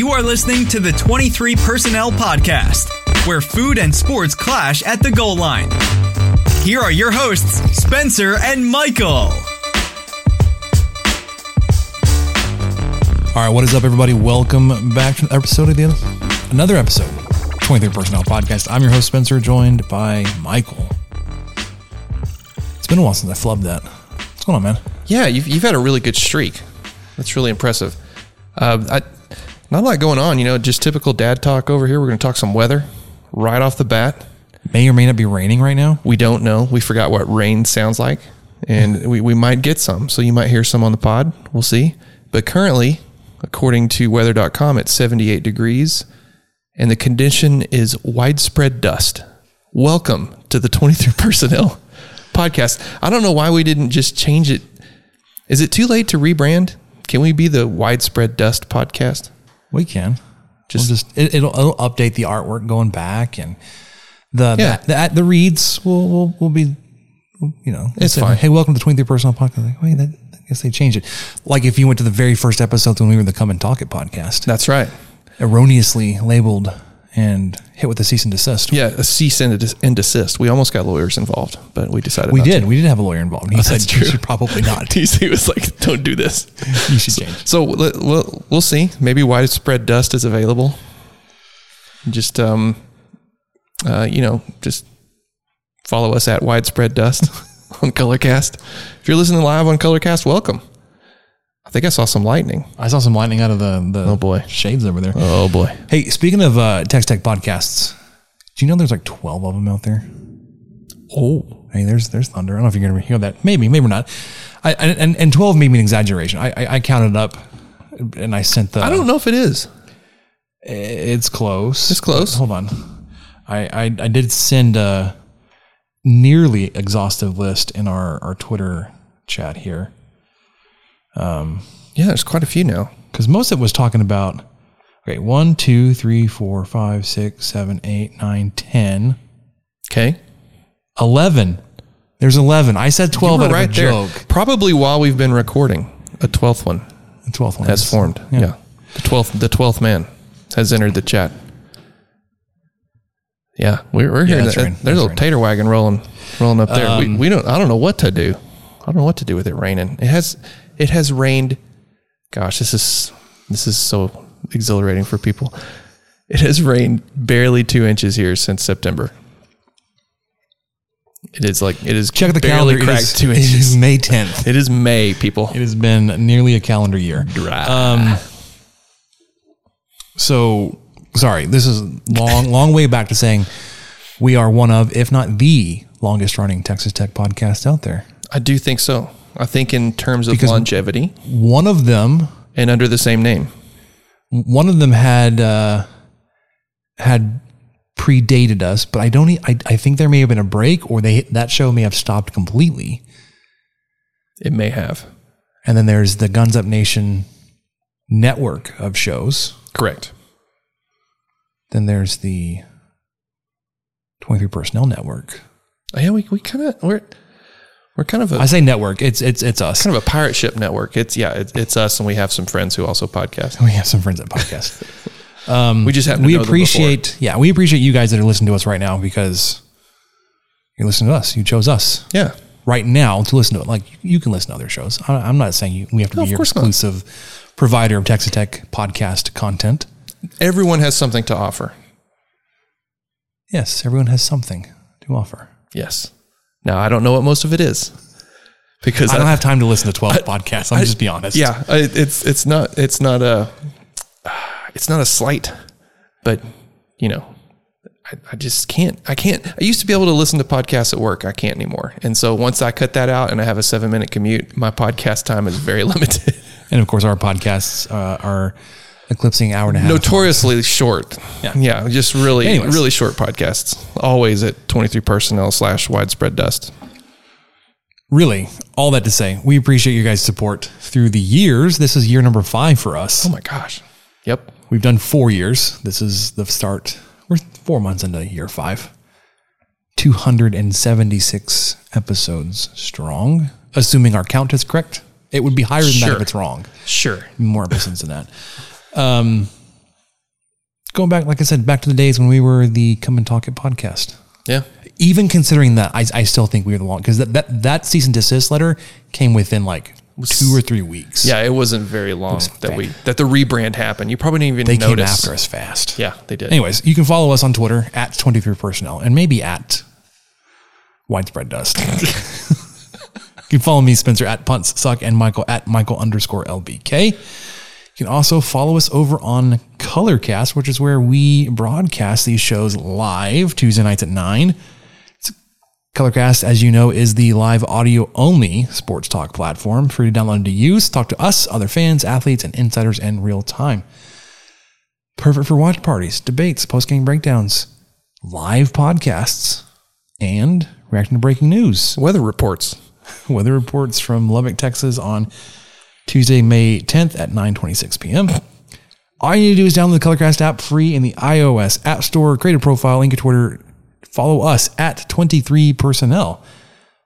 You are listening to the 23 Personnel Podcast, where food and sports clash at the goal line. Here are your hosts, Spencer and Michael. All right, what is up, everybody? Welcome back to another episode of the another episode, 23 Personnel Podcast. I'm your host Spencer, joined by Michael. It's been a while since I flubbed that. What's going on, man? Yeah, you've, you've had a really good streak. That's really impressive. Uh, I, not a lot going on, you know, just typical dad talk over here. We're going to talk some weather right off the bat. May or may not be raining right now. We don't know. We forgot what rain sounds like, and we, we might get some. So you might hear some on the pod. We'll see. But currently, according to weather.com, it's 78 degrees, and the condition is widespread dust. Welcome to the 23 Personnel podcast. I don't know why we didn't just change it. Is it too late to rebrand? Can we be the widespread dust podcast? We can Just- just, just it, it'll, it'll update the artwork going back and the Yeah. the, the, the reads will will, will be you know It's say, fine. Hey, welcome to the 23 Personal Podcast. Like, wait, that, I guess they changed it. Like if you went to the very first episode when we were the Come and Talk It podcast, That's right. erroneously labeled and hit with a cease and desist. Yeah, a cease and, des- and desist. We almost got lawyers involved, but we decided We not did. to. We did have a lawyer involved. He Oh, said you should probably not. he was like, "Don't do this." you should change. So we'll, we'll we'll see. Maybe widespread dust is available. Just um, uh, you know, just follow us at widespread dust on Colorcast. If you're listening live on Colorcast, welcome. I think I saw some lightning. I saw some lightning out of the the Oh, boy. shades over there. Oh boy. Hey, speaking of uh, Texas Tech podcasts, do you know there's like 12 of them out there? Oh, Hey, there's there's thunder. I don't know if you're gonna hear that. Maybe, maybe not. I, and and 12 may be an exaggeration. I, I I counted up, and I sent the. I don't know if it is. It's close. It's close. Hold on. I I, I did send a nearly exhaustive list in our our Twitter chat here Yeah, there's quite a few now. because most of it was talking about. Okay, one, two, three, four, five, six, seven, eight, nine, ten. Okay, 11. There's 11. I said 12 You were out of right a there. joke. Probably while we've been recording, a twelfth one The 12th one has formed. Yeah. The twelfth the twelfth man has entered the chat. Yeah, we're, we're hearing that's that. right. There's a That's right. tater wagon rolling rolling up there. we, Um, we don't I don't know what to do. I don't know what to do with it raining. It has it has rained gosh, this is this is so exhilarating for people. It has rained barely two inches here since September. It is like it is Check the calendar. It is, two inches. is May 10th. It is May, people. It has been nearly a calendar year. Um, so, sorry, this is long, long way back to saying we are one of, if not the longest running Texas Tech podcast out there. I do think so. I think in terms of Because- longevity One of them, and under the same name. one of them had uh, had predated us, but I don't. I, I think there may have been a break, or they that show may have stopped completely. It may have. And then there's the Guns Up Nation network of shows. Correct. Then there's the 23 Personnel Network. Oh, yeah, we, we kind of we're we're kind of a I say network. It's it's it's us. kind of a pirate ship network. It's yeah, it, it's us, and we have some friends who also podcast. we have some friends that podcast. Um, We just to we appreciate yeah we appreciate you guys that are listening to us right now because you're listening to us. You chose us Yeah, right now to listen to it. Like you can listen to other shows. I, I'm not saying you, we have to No, be your course not. exclusive provider of Texas Tech podcast content. everyone has something to offer. Yes, everyone has something to offer. Yes. Now I don't know what most of it is because I don't have time to listen to 12 podcasts. I'm just be honest. Yeah, it's it's not it's not a it's not a slight, but you know, I, I just can't. I can't. I used to be able to listen to podcasts at work. I can't anymore. And so once I cut that out and I have a seven minute commute, my podcast time is very limited. And of course, our podcasts uh, are eclipsing hour and a half. Notoriously short. Yeah. Yeah. Just really, Anyways. really short podcasts. Always at 23 personnel slash widespread dust. really, all that to say, we appreciate you guys' support through the years. This is year number five for us. Oh my gosh. Yep. We've done four years. This is the start. We're four months into year five. 276 episodes strong, assuming our count is correct. It would be higher than that if it's wrong. Sure. More episodes than that. Um, going back, like I said, back to the days when we were the Come and Talk It podcast. Yeah. Even considering that, I, I still think we were the long because that, that that cease and desist letter came within like two or three weeks. Yeah. It wasn't very long that we, that the rebrand happened. You probably didn't even they came notice. after us fast. Yeah, they did. Anyways, you can follow us on Twitter at 23 personnel and maybe at widespread dust. you can follow me, Spencer, at punts suck and Michael at Michael underscore LBK. You can also follow us over on Colorcast, which is where we broadcast these shows live Tuesday nights at nine. Colorcast, as you know, is the live audio only sports talk platform for you to download and to use. Talk to us, other fans, athletes, and insiders in real time. Perfect for watch parties, debates, post game breakdowns, live podcasts, and reacting to breaking news. Weather reports. Weather reports from Lubbock, Texas on Tuesday, May 10th at 9:26 p.m. All you need to do is download the Colorcast app free in the iOS App Store, create a profile, link your Twitter, follow us at 23 personnel.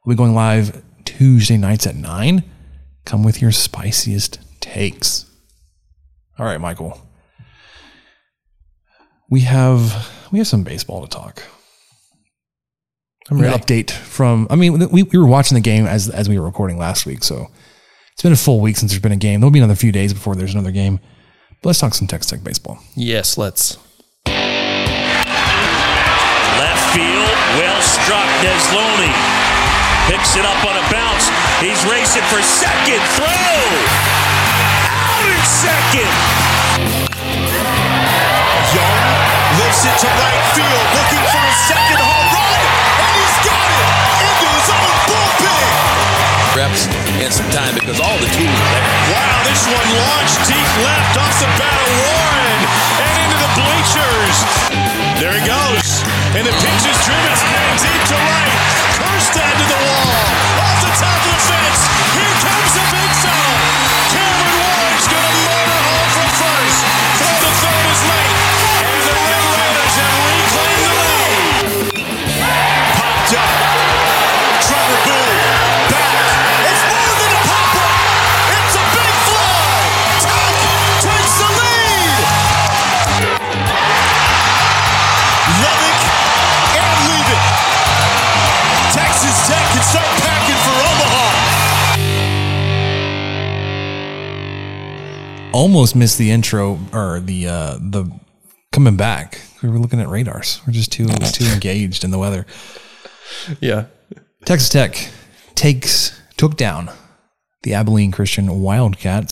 We'll be going live Tuesday nights at 9. Come with your spiciest takes. All right, Michael. We have we have some baseball to talk. I'm An ready. update from I mean we, we were watching the game as as we were recording last week, so it's been a full week since there's been a game. There'll be another few days before there's another game. But let's talk some Texas Tech baseball. Yes, let's. Left field, well struck. Desloni picks it up on a bounce. He's racing for second. Throw! Out in second! Young lifts it to right field, looking for a second home reps and some time because all the tools are there. Wow, this one launched deep left off the bat of Warren and into the bleachers. There he goes, and the pitch is driven deep to right. Kirstad to the wall, off the top of the fence. Here comes the big Almost missed the intro or the uh the coming back. We were looking at radars. We're just too too engaged in the weather. Yeah. Texas Tech takes took down the Abilene Christian Wildcats.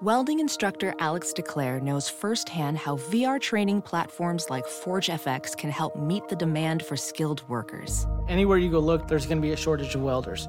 Welding instructor Alex DeClaire knows firsthand how VR training platforms like ForgeFX can help meet the demand for skilled workers. Anywhere you go look, there's going to be a shortage of welders.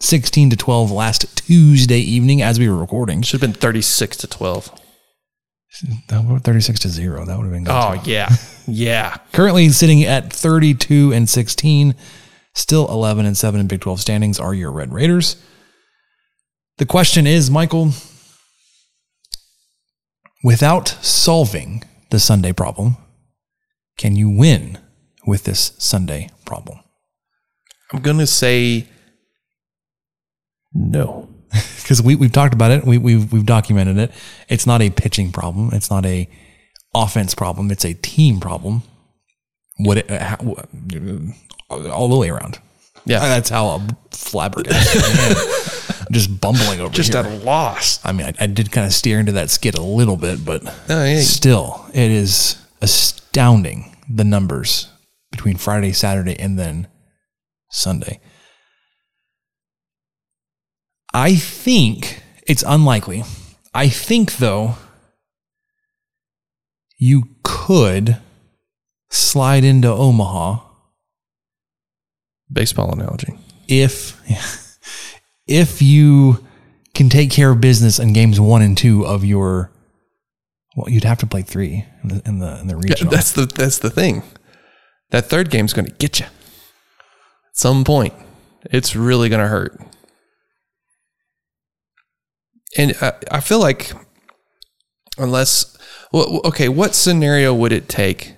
16 to 12 last Tuesday evening as we were recording. Should have been 36 to 12. That would 36 to 0. That would have been good. Oh, too. yeah. Yeah. Currently sitting at 32 and 16, still 11 and 7 in Big 12 standings are your Red Raiders. The question is, Michael, without solving the Sunday problem, can you win with this Sunday problem? I'm going to say no. Because we, we've talked about it, we, we've, we've documented it. It's not a pitching problem, it's not a offense problem, it's a team problem. What it, uh, how, all the way around. Yeah. That's how I'm flabbergasted. I'm just bumbling over Just here. at a loss. I mean, I, I did kind of steer into that skid a little bit, but Oh, yeah. still, it is astounding the numbers between Friday, Saturday, and then Sunday. I think it's unlikely. I think, though, you could slide into Omaha Baseball analogy. if if you can take care of business in games one and two of your well, you'd have to play three in the in the, in the Yeah, regional. that's the that's the thing. That third game's going to get you. At some point, it's really going to hurt. And I, I feel like, unless, well, okay, what scenario would it take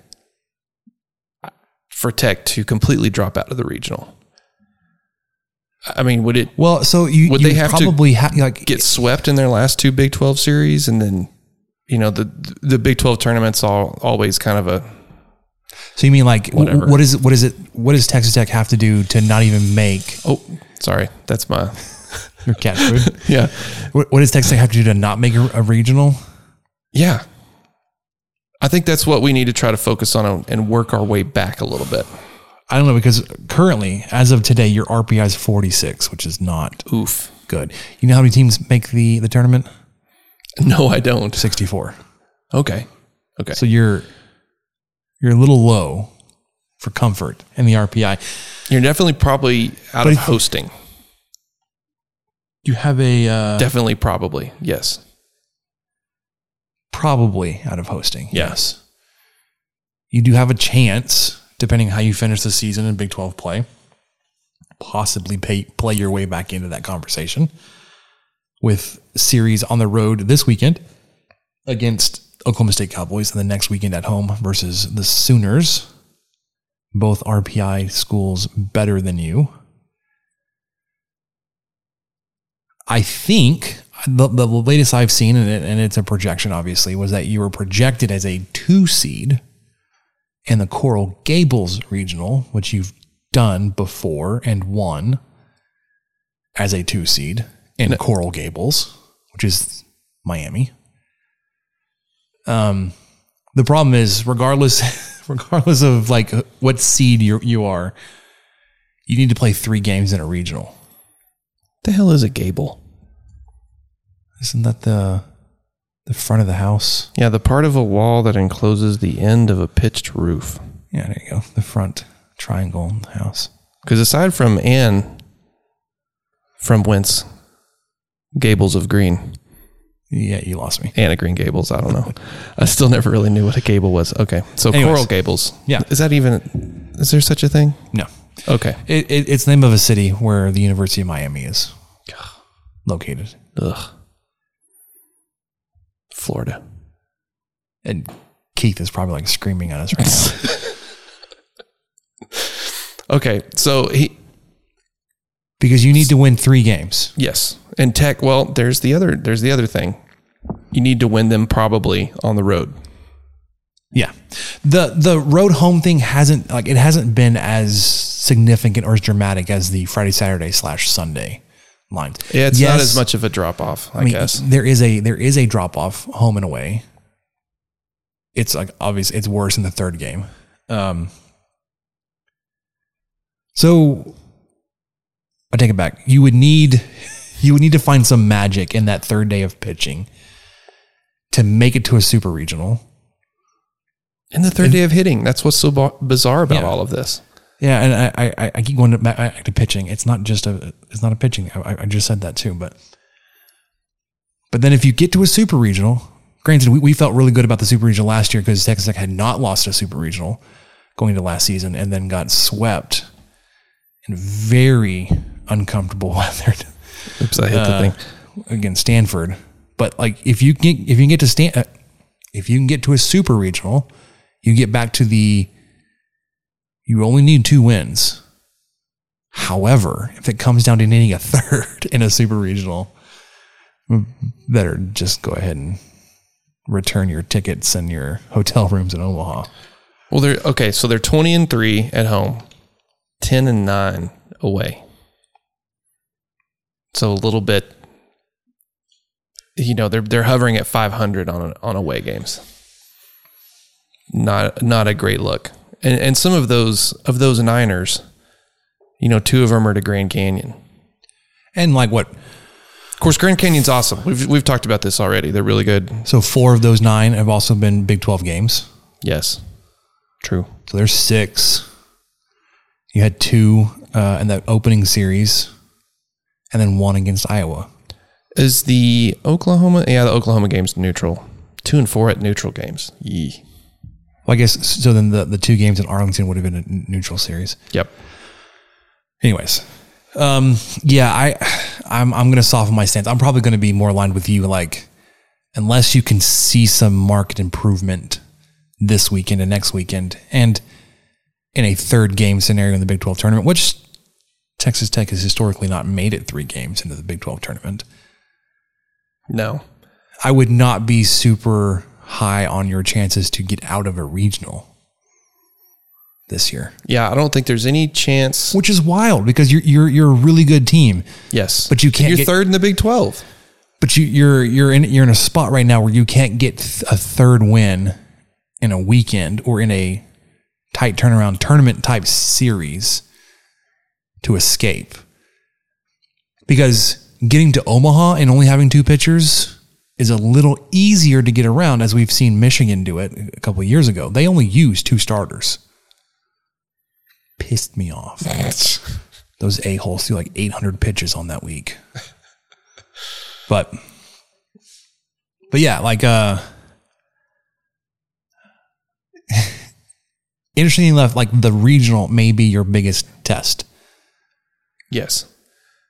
for Tech to completely drop out of the regional? I mean, would it well, so you would you they have probably to ha- like get swept in their last two Big Twelve series, and then you know the the Big Twelve tournaments all always kind of a so you mean like Whatever. what is it what is it what does Texas Tech have to do to not even make oh sorry that's my your cat food? yeah what, what does Texas Tech have to do to not make a, a regional? Yeah. I think that's what we need to try to focus on and work our way back a little bit. I don't know because currently, as of today, your RPI is 46, which is not Oof. good. You know how many teams make the the tournament? No, I don't. 64. Okay. Okay. So you're you're a little low for comfort in the RPI. You're definitely probably out But of hosting. You have a uh, Definitely probably. Yes. probably out of hosting. Yes. You do have a chance, depending how you finish the season in Big 12 play, possibly pay, play your way back into that conversation with series on the road this weekend against Oklahoma State Cowboys and the next weekend at home versus the Sooners. Both RPI schools better than you. I think the, the latest I've seen, and, it, and it's a projection, obviously, was that you were projected as a two seed in the Coral Gables regional, which you've done before and won as a two seed in Coral Gables, which is Miami. Um, the problem is, regardless, regardless of like what seed you you are, you need to play three games in a regional. The hell is a gable? Isn't that the the front of the house? Yeah, the part of a wall that encloses the end of a pitched roof. Yeah, there you go. The front triangle in the house. Because aside from Anne, from whence Gables of Green, Yeah, you lost me. Anna Green Gables, I don't know. I still never really knew what a gable was. Okay, so Anyways. Coral Gables. Yeah. is that even? Is there such a thing? No, Okay. it, it, it's the name of a city where the University of Miami is located. Ugh. Florida. And Keith is probably like screaming at us right now Okay, so he because you need to win three games. yes, and Tech. Well, there's the other. There's the other thing. You need to win them probably on the road. Yeah, the the road home thing hasn't like it hasn't been as significant or as dramatic as the Friday Saturday slash Sunday lines. Yeah, it's not as much of a drop off. I, I mean, guess. there is a there is a drop off home and away. It's like obvious. It's worse in the third game. Um, so I take it back. You would need you would need to find some magic in that third day of pitching to make it to a super regional. And the third day of hitting. That's what's so bizarre about Yeah. all of this. Yeah, and I, I, I keep going back to pitching. It's not just a it's not a pitching. I, I just said that too, but but then if you get to a super regional, granted, we, we felt really good about the super regional last year because Texas Tech had not lost a super regional going into last season, and then got swept in very uncomfortable weather Oops, I hit uh, the thing. against Stanford. But like if you get if you can get to Stan, uh, If you can get to a super regional, you get back to the, you only need two wins. However, if it comes down to needing a third in a super regional, better just go ahead and return your tickets and your hotel rooms in Omaha. Well, they're okay. So they're twenty and three at home, ten and nine away. So a little bit, you know, they're they're hovering at five hundred on on away games. Not not a great look, and and some of those of those Niners, you know, two of them are to Grand Canyon, and like what of course, Grand Canyon's awesome. We've we've talked about this already. They're really good. So four of those nine have also been Big Twelve games. Yes, true. So there's six. You had two uh, in that opening series, and then one against Iowa. Is the Oklahoma? Yeah, the Oklahoma game's neutral. Two and four at neutral games. Yee. Well, I guess so. Then the the two games in Arlington would have been a neutral series. Yep. Anyways, um, yeah, I, I'm, I'm going to soften my stance. I'm probably going to be more aligned with you. Like, unless you can see some market improvement this weekend and next weekend, and in a third game scenario in the Big 12 tournament, which Texas Tech has historically not made it three games into the Big 12 tournament. No, I would not be super high on your chances to get out of a regional this year. Yeah, I don't think there's any chance. Which is wild because you're you're you're a really good team. Yes, but you can't. And you're get, third in the Big Twelve. But you you're you're in you're in a spot right now where you can't get a third win in a weekend or in a tight turnaround tournament type series to escape. Because getting to Omaha and only having two pitchers is a little easier to get around as we've seen Michigan do it a couple of years ago. They only use two starters pissed me off. Those a holes threw like 800 pitches on that week. But, but yeah, like, uh, interestingly enough, like the regional may be your biggest test. Yes.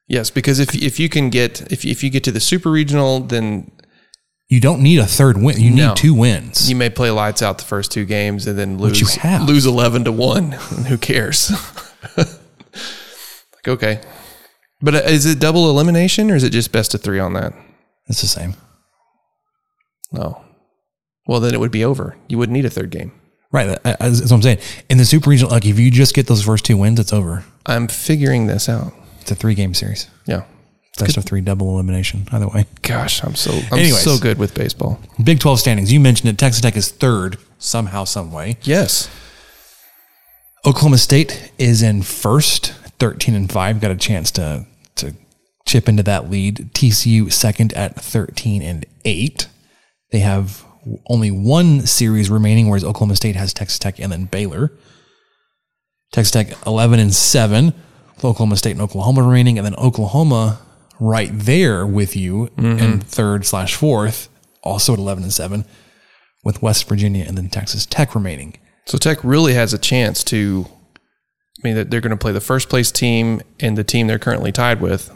Yes, because if if you can get if if you get to the super regional, then you don't need a third win. You no. need two wins. You may play lights out the first two games and then lose lose eleven to one. Who cares? like okay, but uh, is it double elimination or is it just best of three on that? It's the same. No. Well, then it would be over. You wouldn't need a third game. Right. That's what I'm saying. In the super regional, like if you just get those first two wins, it's over. I'm figuring this out. It's a three game series. Best of three, double elimination. Either way. Gosh, I'm so I'm Anyways, so good with baseball. Big Twelve standings. You mentioned it. Texas Tech is third somehow, some way. Yes. Oklahoma State is in first, thirteen and five. Got a chance to to chip into that lead. TCU second at thirteen and eight. They have only one series remaining, whereas Oklahoma State has Texas Tech and then Baylor. Texas Tech eleven and seven. Oklahoma State and Oklahoma remaining, and then Oklahoma right there with you mm-hmm. in third slash fourth, also at 11 and 7, with West Virginia and then Texas Tech remaining. So Tech really has a chance to, I mean, that they're going to play the first place team and the team they're currently tied with.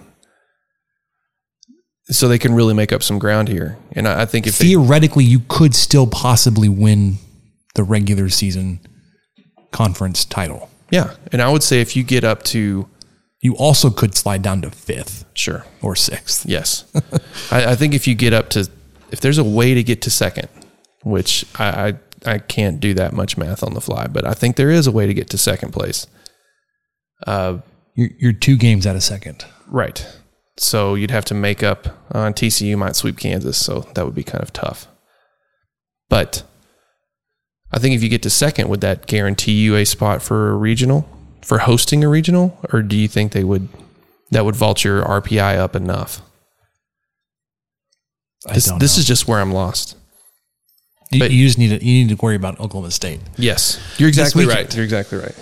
So they can really make up some ground here. And I, think if theoretically, they, you could still possibly win the regular season conference title. Yeah. And I would say if you get up to you also could slide down to fifth. Sure. Or sixth. Yes. I, I, think if you get up to, if there's a way to get to second, which I, I, I, can't do that much math on the fly, but I think there is a way to get to second place. Uh, you're, you're two games out of second. Right. So you'd have to make up on uh, TCU might sweep Kansas. So that would be kind of tough. But I think if you get to second, would that guarantee you a spot for a regional? For hosting a regional, or do you think they would that would vault your RPI up enough? This, this is just where I'm lost. You, but, you just need to you need to worry about Oklahoma State. Yes, you're exactly right. You're exactly right.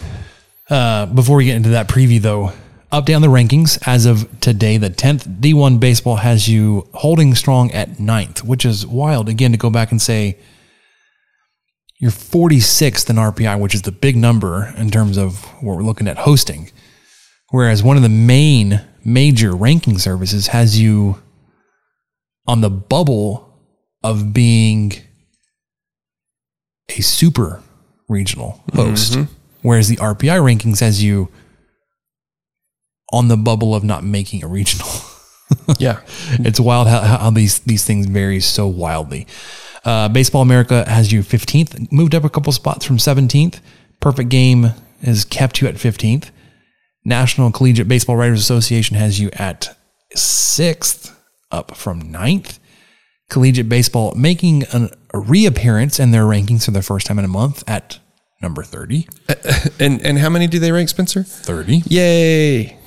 Uh, before we get into that preview, though, up down the rankings as of today, the tenth D1 baseball has you holding strong at ninth, which is wild. Again, to go back and say you're 46th in RPI, which is the big number in terms of what we're looking at hosting. Whereas one of the main major ranking services has you on the bubble of being a super regional host, mm-hmm. whereas the RPI rankings has you on the bubble of not making a regional. Yeah. it's wild how, how these these things vary so wildly. Uh, Baseball America has you 15th, moved up a couple spots from 17th. Perfect Game has kept you at 15th. National Collegiate Baseball Writers Association has you at sixth, up from ninth. Collegiate Baseball making an, a reappearance in their rankings for the first time in a month at number 30. And and how many do they rank, Spencer? 30. Yay.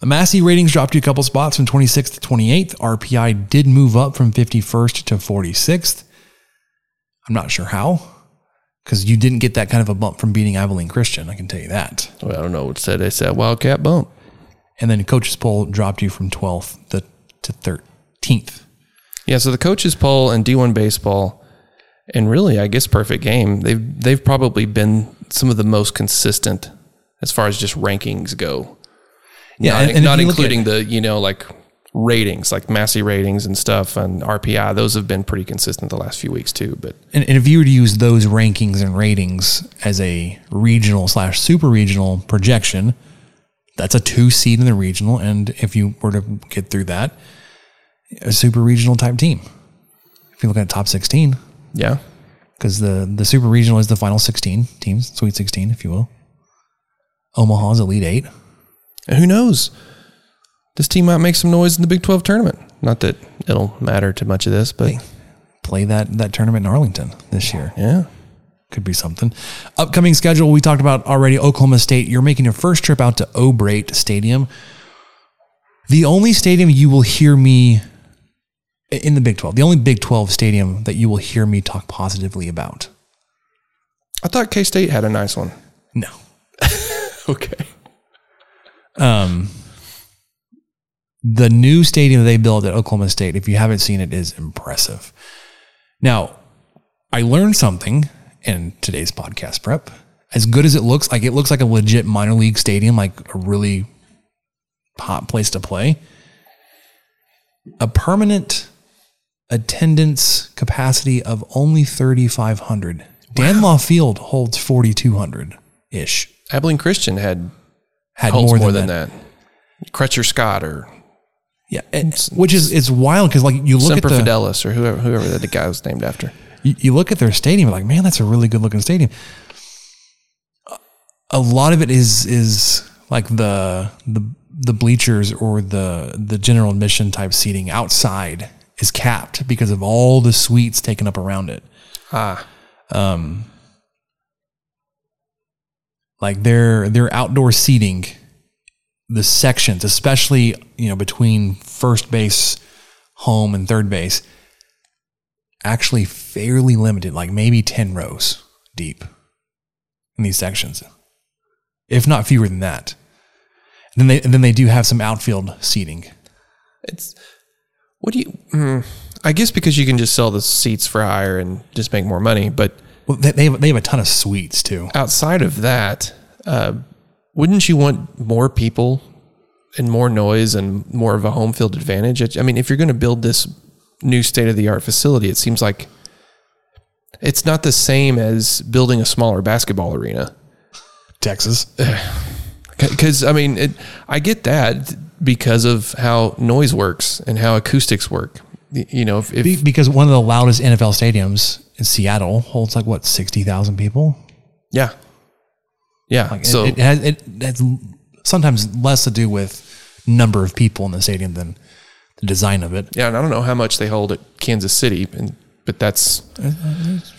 The Massey ratings dropped you a couple spots from 26th to 28th. RPI did move up from 51st to 46th. I'm not sure how, because you didn't get that kind of a bump from beating Abilene Christian. I can tell you that. Well, I don't know what said. It's said Wildcat bump. And then coaches poll dropped you from 12th to, to 13th. Yeah, so the coaches poll and D1 baseball, and really, I guess perfect game. They've they've probably been some of the most consistent as far as just rankings go. Yeah, not, and- and not including at- the you know like ratings, like Massey ratings and stuff, and RPI. Those have been pretty consistent the last few weeks too. But And, and if you were to use those rankings and ratings as a regional slash super regional projection, that's a two seed in the regional. And if you were to get through that, a super regional type team. If you look at top 16, yeah, because the, the super regional is the final 16 teams, Sweet 16, if you will. Omaha's Elite Eight. and who knows? This team might make some noise in the Big Twelve tournament. Not that it'll matter to much of this, but Play that, that tournament in Arlington this year. yeah. could be something. Upcoming schedule we talked about already. Oklahoma State. You're making your first trip out to O'Brate Stadium. The only stadium you will hear me in the Big 12. The only Big 12 stadium that you will hear me talk positively about. I thought K State had a nice one. No. Okay. Um, the new stadium that they built at Oklahoma State, if you haven't seen it, is impressive. Now, I learned something in today's podcast prep. As good as it looks, like it looks like a legit minor league stadium, like a really hot place to play. A permanent attendance capacity of only 3,500. Dan Law Field holds 4,200 ish. Abilene Christian had Had more, more, than, than, that. that. Crutcher Scott or Yeah, and- which is it's wild because like you look Semper at the Fidelis or whoever whoever the guy was named after. you, you look at their stadium, like man, that's a really good looking stadium. A lot of it is is like the the the bleachers or the the general admission type seating outside is capped because of all the suites taken up around it. Ah, Um, like their their outdoor seating, the sections, especially you know between first base, home, and third base, actually fairly limited, like maybe ten rows deep in these sections, if not fewer than that. And then they and then they do have some outfield seating. it's what do you? Mm, I guess because you can just sell the seats for higher and just make more money. But Well, they, they have they have a ton of suites too. outside of that, uh, wouldn't you want more people and more noise and more of a home field advantage? I mean, if you're going to build this new state of the art facility, it seems like it's not the same as building a smaller basketball arena. Texas. Because I mean, it, I get that because of how noise works and how acoustics work. You know, if, if because one of the loudest NFL stadiums in Seattle holds like what sixty thousand people. yeah, yeah. Like so it, it has it has sometimes less to do with number of people in the stadium than the design of it. yeah, and I don't know how much they hold at Kansas City, and but that's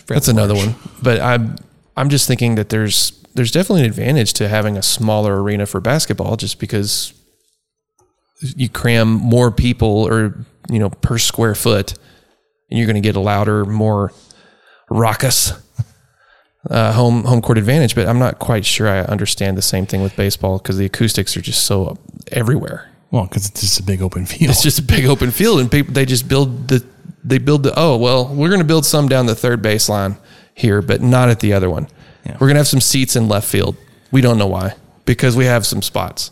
that's another one. But I'm I'm just thinking that there's there's definitely an advantage to having a smaller arena for basketball, just because you cram more people or you know per square foot, and you're going to get a louder, more raucous uh, home home court advantage. But I'm not quite sure I understand the same thing with baseball because the acoustics are just so everywhere. Well, because it's just a big open field. It's just a big open field, and people they just build the they build the oh well we're going to build some down the third baseline here, but not at the other one. Yeah. We're going to have some seats in left field. We don't know why because we have some spots.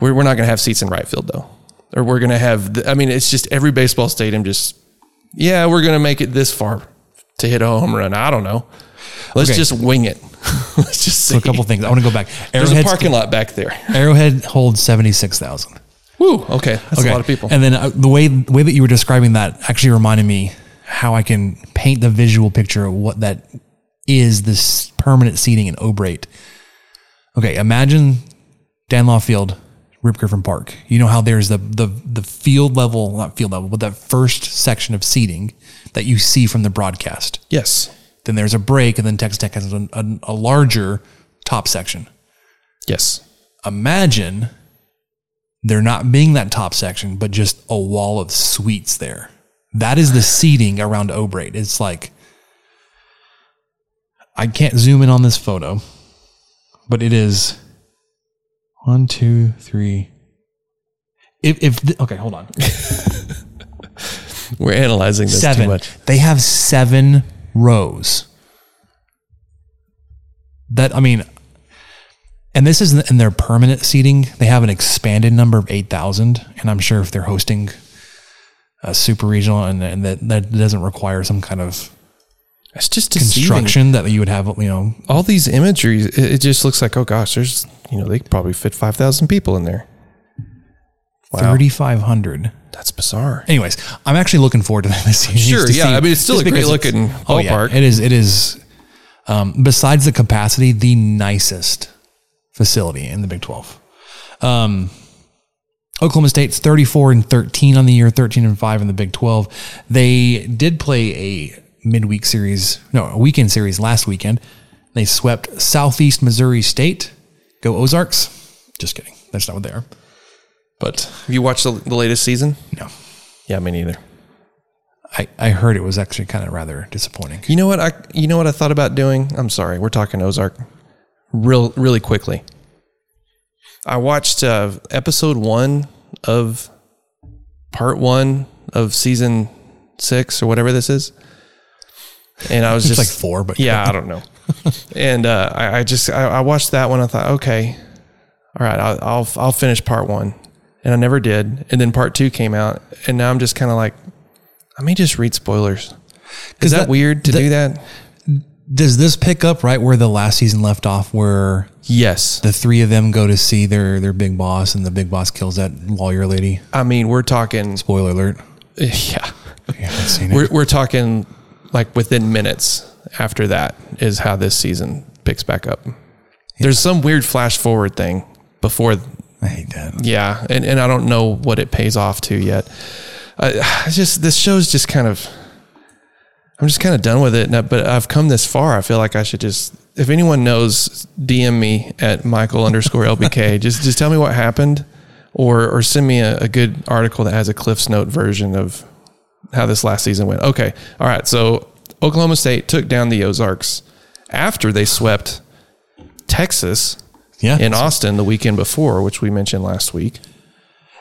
We're we're not going to have seats in right field though, or we're going to have. The, I mean, it's just every baseball stadium just yeah we're going to make it this far to hit a home run. I don't know. Let's Okay. just wing it. Let's just So a couple things. I want to go back. There's a parking lot back there. Arrowhead holds seventy six thousand. Woo. Okay, that's a lot of people. And then uh, the way the way that you were describing that actually reminded me how I can paint the visual picture of what that is. This permanent seating in O'Brate. Okay, imagine Dan Law Field, Rip Griffin Park. You know how there's the the the field level, not field level, but that first section of seating that you see from the broadcast. yes. Then there's a break, and then Texas Tech has a, a, a larger top section. Yes. Imagine there not being that top section, but just a wall of suites there. That is the seating around O'Brate. It's like I can't zoom in on this photo, but it is one, two, three. If if th- okay, hold on. We're analyzing this seven. too much. They have seven rows. That I mean, and this isn't in their permanent seating. They have an expanded number of eight thousand, and I'm sure if they're hosting a super regional and, and that that doesn't require some kind of It's just deceiving. construction that you would have, you know, All these imagery, it, it just looks like, oh gosh, there's, you know, they could probably fit 5,000 people in there. Wow. thirty five hundred. That's bizarre. Anyways, I'm actually looking forward to that this. season. Sure, yeah. see- I mean, it's still a great looking Oh yeah, ballpark. it is. It is. Um, besides the capacity, the nicest facility in the Big Twelve. Um, Oklahoma State's 34 and 13 on the year, 13 and 5 in the Big 12. They did play a midweek series, no, a weekend series last weekend. They swept Southeast Missouri State. Go Ozarks. Just kidding. That's not what they are. But Have you watched the, the latest season? no, Yeah, me neither. I, I heard it was actually kind of rather disappointing. You know what I you know what I thought about doing? I'm sorry, we're talking Ozark. Real really quickly. I watched uh, episode 1 of part 1 of season 6 or whatever this is. And I was just like four, but yeah, I don't know. and uh, I, I just I, I watched that one. I thought, okay, all right, I'll, I'll I'll finish part one, and I never did. And then part two came out, and now I'm just kind of like, I may just read spoilers. Is that, that- weird to that- do that? Does this pick up right where the last season left off, where Yes. the three of them go to see their their big boss, and the big boss kills that lawyer lady? I mean, we're talking. Spoiler alert. Yeah, haven't we're we're talking like within minutes after that is how this season picks back up. There's some weird flash forward thing before I hate that. Yeah, and, and I don't know what it pays off to yet. I, I just this show's just kind of. I'm just kind of done with it, I- but I've come this far. I feel like I should just, if anyone knows, DM me at Michael underscore LBK. just just tell me what happened, or or send me a, a good article that has a Cliff's Note version of how this last season went. Okay, all right. So Oklahoma State took down the Ozarks after they swept Texas Yeah, in Austin the weekend before, which we mentioned last week.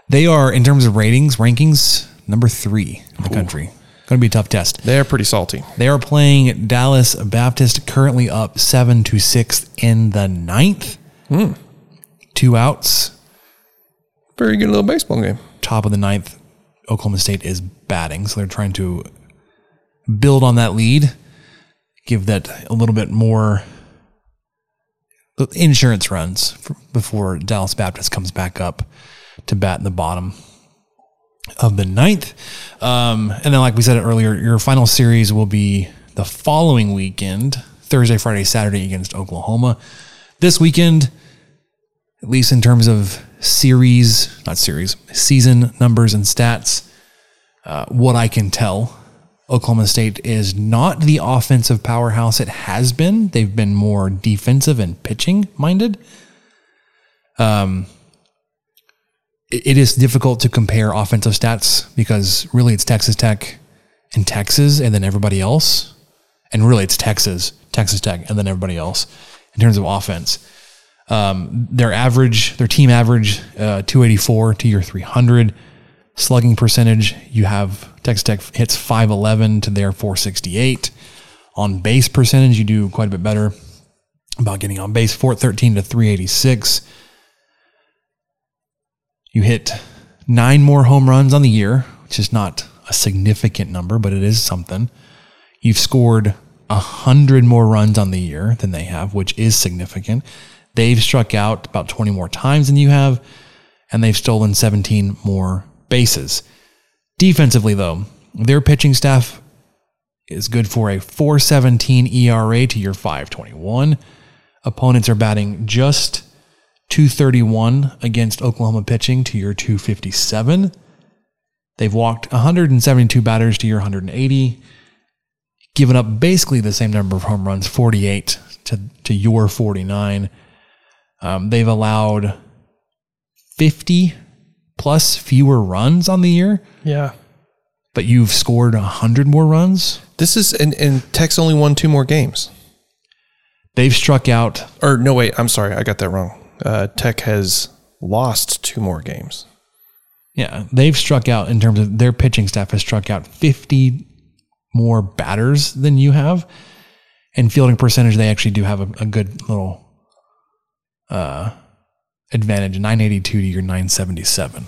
they are in terms of ratings rankings number three in the country. Going to be a tough test. They're pretty salty. They are playing Dallas Baptist, currently up seven to six in the ninth. Hmm. Two outs. Very good little baseball game. top of the ninth, Oklahoma State is batting. So they're trying to build on that lead, give that a little bit more insurance runs before Dallas Baptist comes back up to bat in the bottom of the ninth. Um, and then, like we said earlier, your final series will be the following weekend Thursday, Friday, Saturday against Oklahoma. This weekend, at least in terms of series, not series, season numbers and stats, uh, what I can tell, Oklahoma State is not the offensive powerhouse it has been. They've been more defensive and pitching minded. Um, it- is difficult to compare offensive stats because really it's Texas Tech and Texas and then everybody else. And really it's Texas, Texas Tech, and then everybody else in terms of offense. Um, their average, their team average, uh, 284 to your 300. Slugging percentage, you have Texas Tech hits 511 to their 468. On base percentage, you do quite a bit better about getting on base, 413 to 386. You hit nine more home runs on the year, which is not a significant number, but it is something. You've scored 100 more runs on the year than they have, which is significant. They've struck out about 20 more times than you have, and they've stolen 17 more bases. Defensively, though, their pitching staff is good for a 417 ERA to your 521. Opponents are batting just 231 against Oklahoma pitching to your 257. They've walked 172 batters to your 180, given up basically the same number of home runs, 48 to, to your 49. Um, they've allowed 50 plus fewer runs on the year, Yeah. but you've scored 100 more runs. This is and, and Tech's only won two more games. They've struck out Or no, wait, I'm sorry, I got that wrong. Uh, Tech has lost two more games. Yeah, they've struck out in terms of their pitching staff has struck out 50 more batters than you have. And fielding percentage, they actually do have a, a good little uh, advantage 982 to your 977.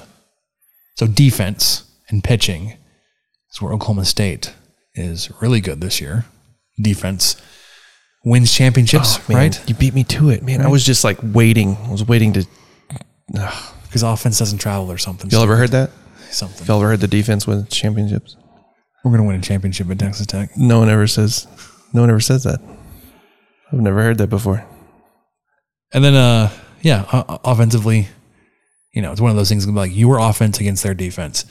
So defense and pitching is where Oklahoma State is really good this year. Defense wins championships, Oh, man, right? You beat me to it, man. I was just like waiting. I was waiting to. Because offense doesn't travel or something. Y'all ever heard that? Something. Y'all ever heard the defense wins championships? We're going to win a championship at Texas Tech. No one ever says. No one ever says that. I've never heard that before. And then, uh, yeah, o- offensively, you know, it's one of those things like your offense against their defense.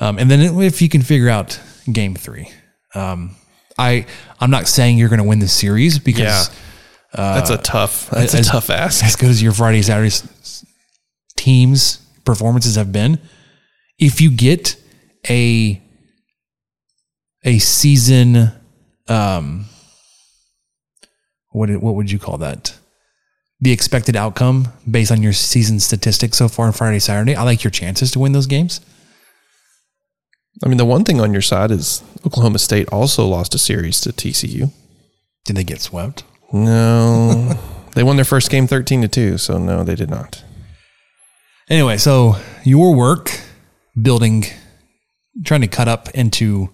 Um, and then if you can figure out game three, um, I I'm not saying you're going to win the series because Yeah. That's a tough. That's as- a tough ask. As good as your Friday Saturday teams performances have been, if you get a a season, um, what what would you call that? The expected outcome based on your season statistics so far on Friday Saturday. I like your chances to win those games. I mean, the one thing on your side is Oklahoma State also lost a series to TCU. Did they get swept? No, they won their first game thirteen to two. So no, they did not. Anyway, so your work building, trying to cut up into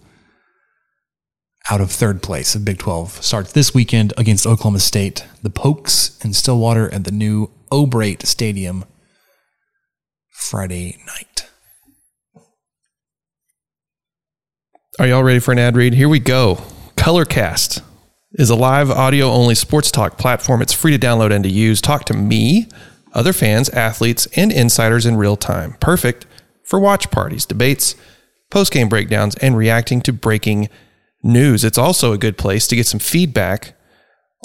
out of third place of Big 12 starts this weekend against Oklahoma State, the Pokes in Stillwater at the new O'Brate Stadium Friday night. Are y'all ready for an ad read? Here we go. Colorcast is a live audio only sports talk platform. It's free to download and to use. Talk to me, other fans, athletes, and insiders in real time. Perfect for watch parties, debates, post game breakdowns, and reacting to breaking news. It's also a good place to get some feedback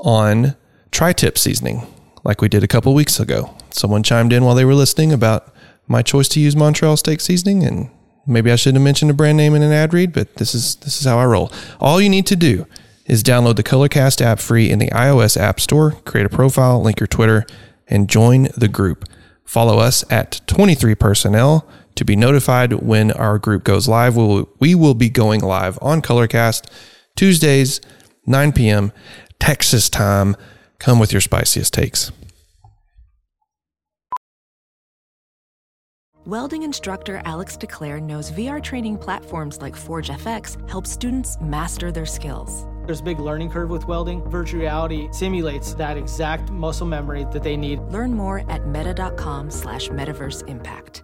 on tri tip seasoning, like we did a couple weeks ago. Someone chimed in while they were listening about my choice to use Montreal steak seasoning, and maybe I shouldn't have mentioned a brand name in an ad read, but this is this is how I roll. All you need to do is download the Colorcast app free in the iOS App Store, create a profile, link your Twitter, and join the group. Follow us at 23 Personnel to be notified when our group goes live. We will, we will be going live on Colorcast Tuesdays, 9 p.m. Texas time. Come with your spiciest takes. Welding instructor Alex DeClaire knows VR training platforms like Forge FX help students master their skills. There's a big learning curve with welding. Virtual reality simulates that exact muscle memory that they need. Learn more at meta.com slash metaverse impact.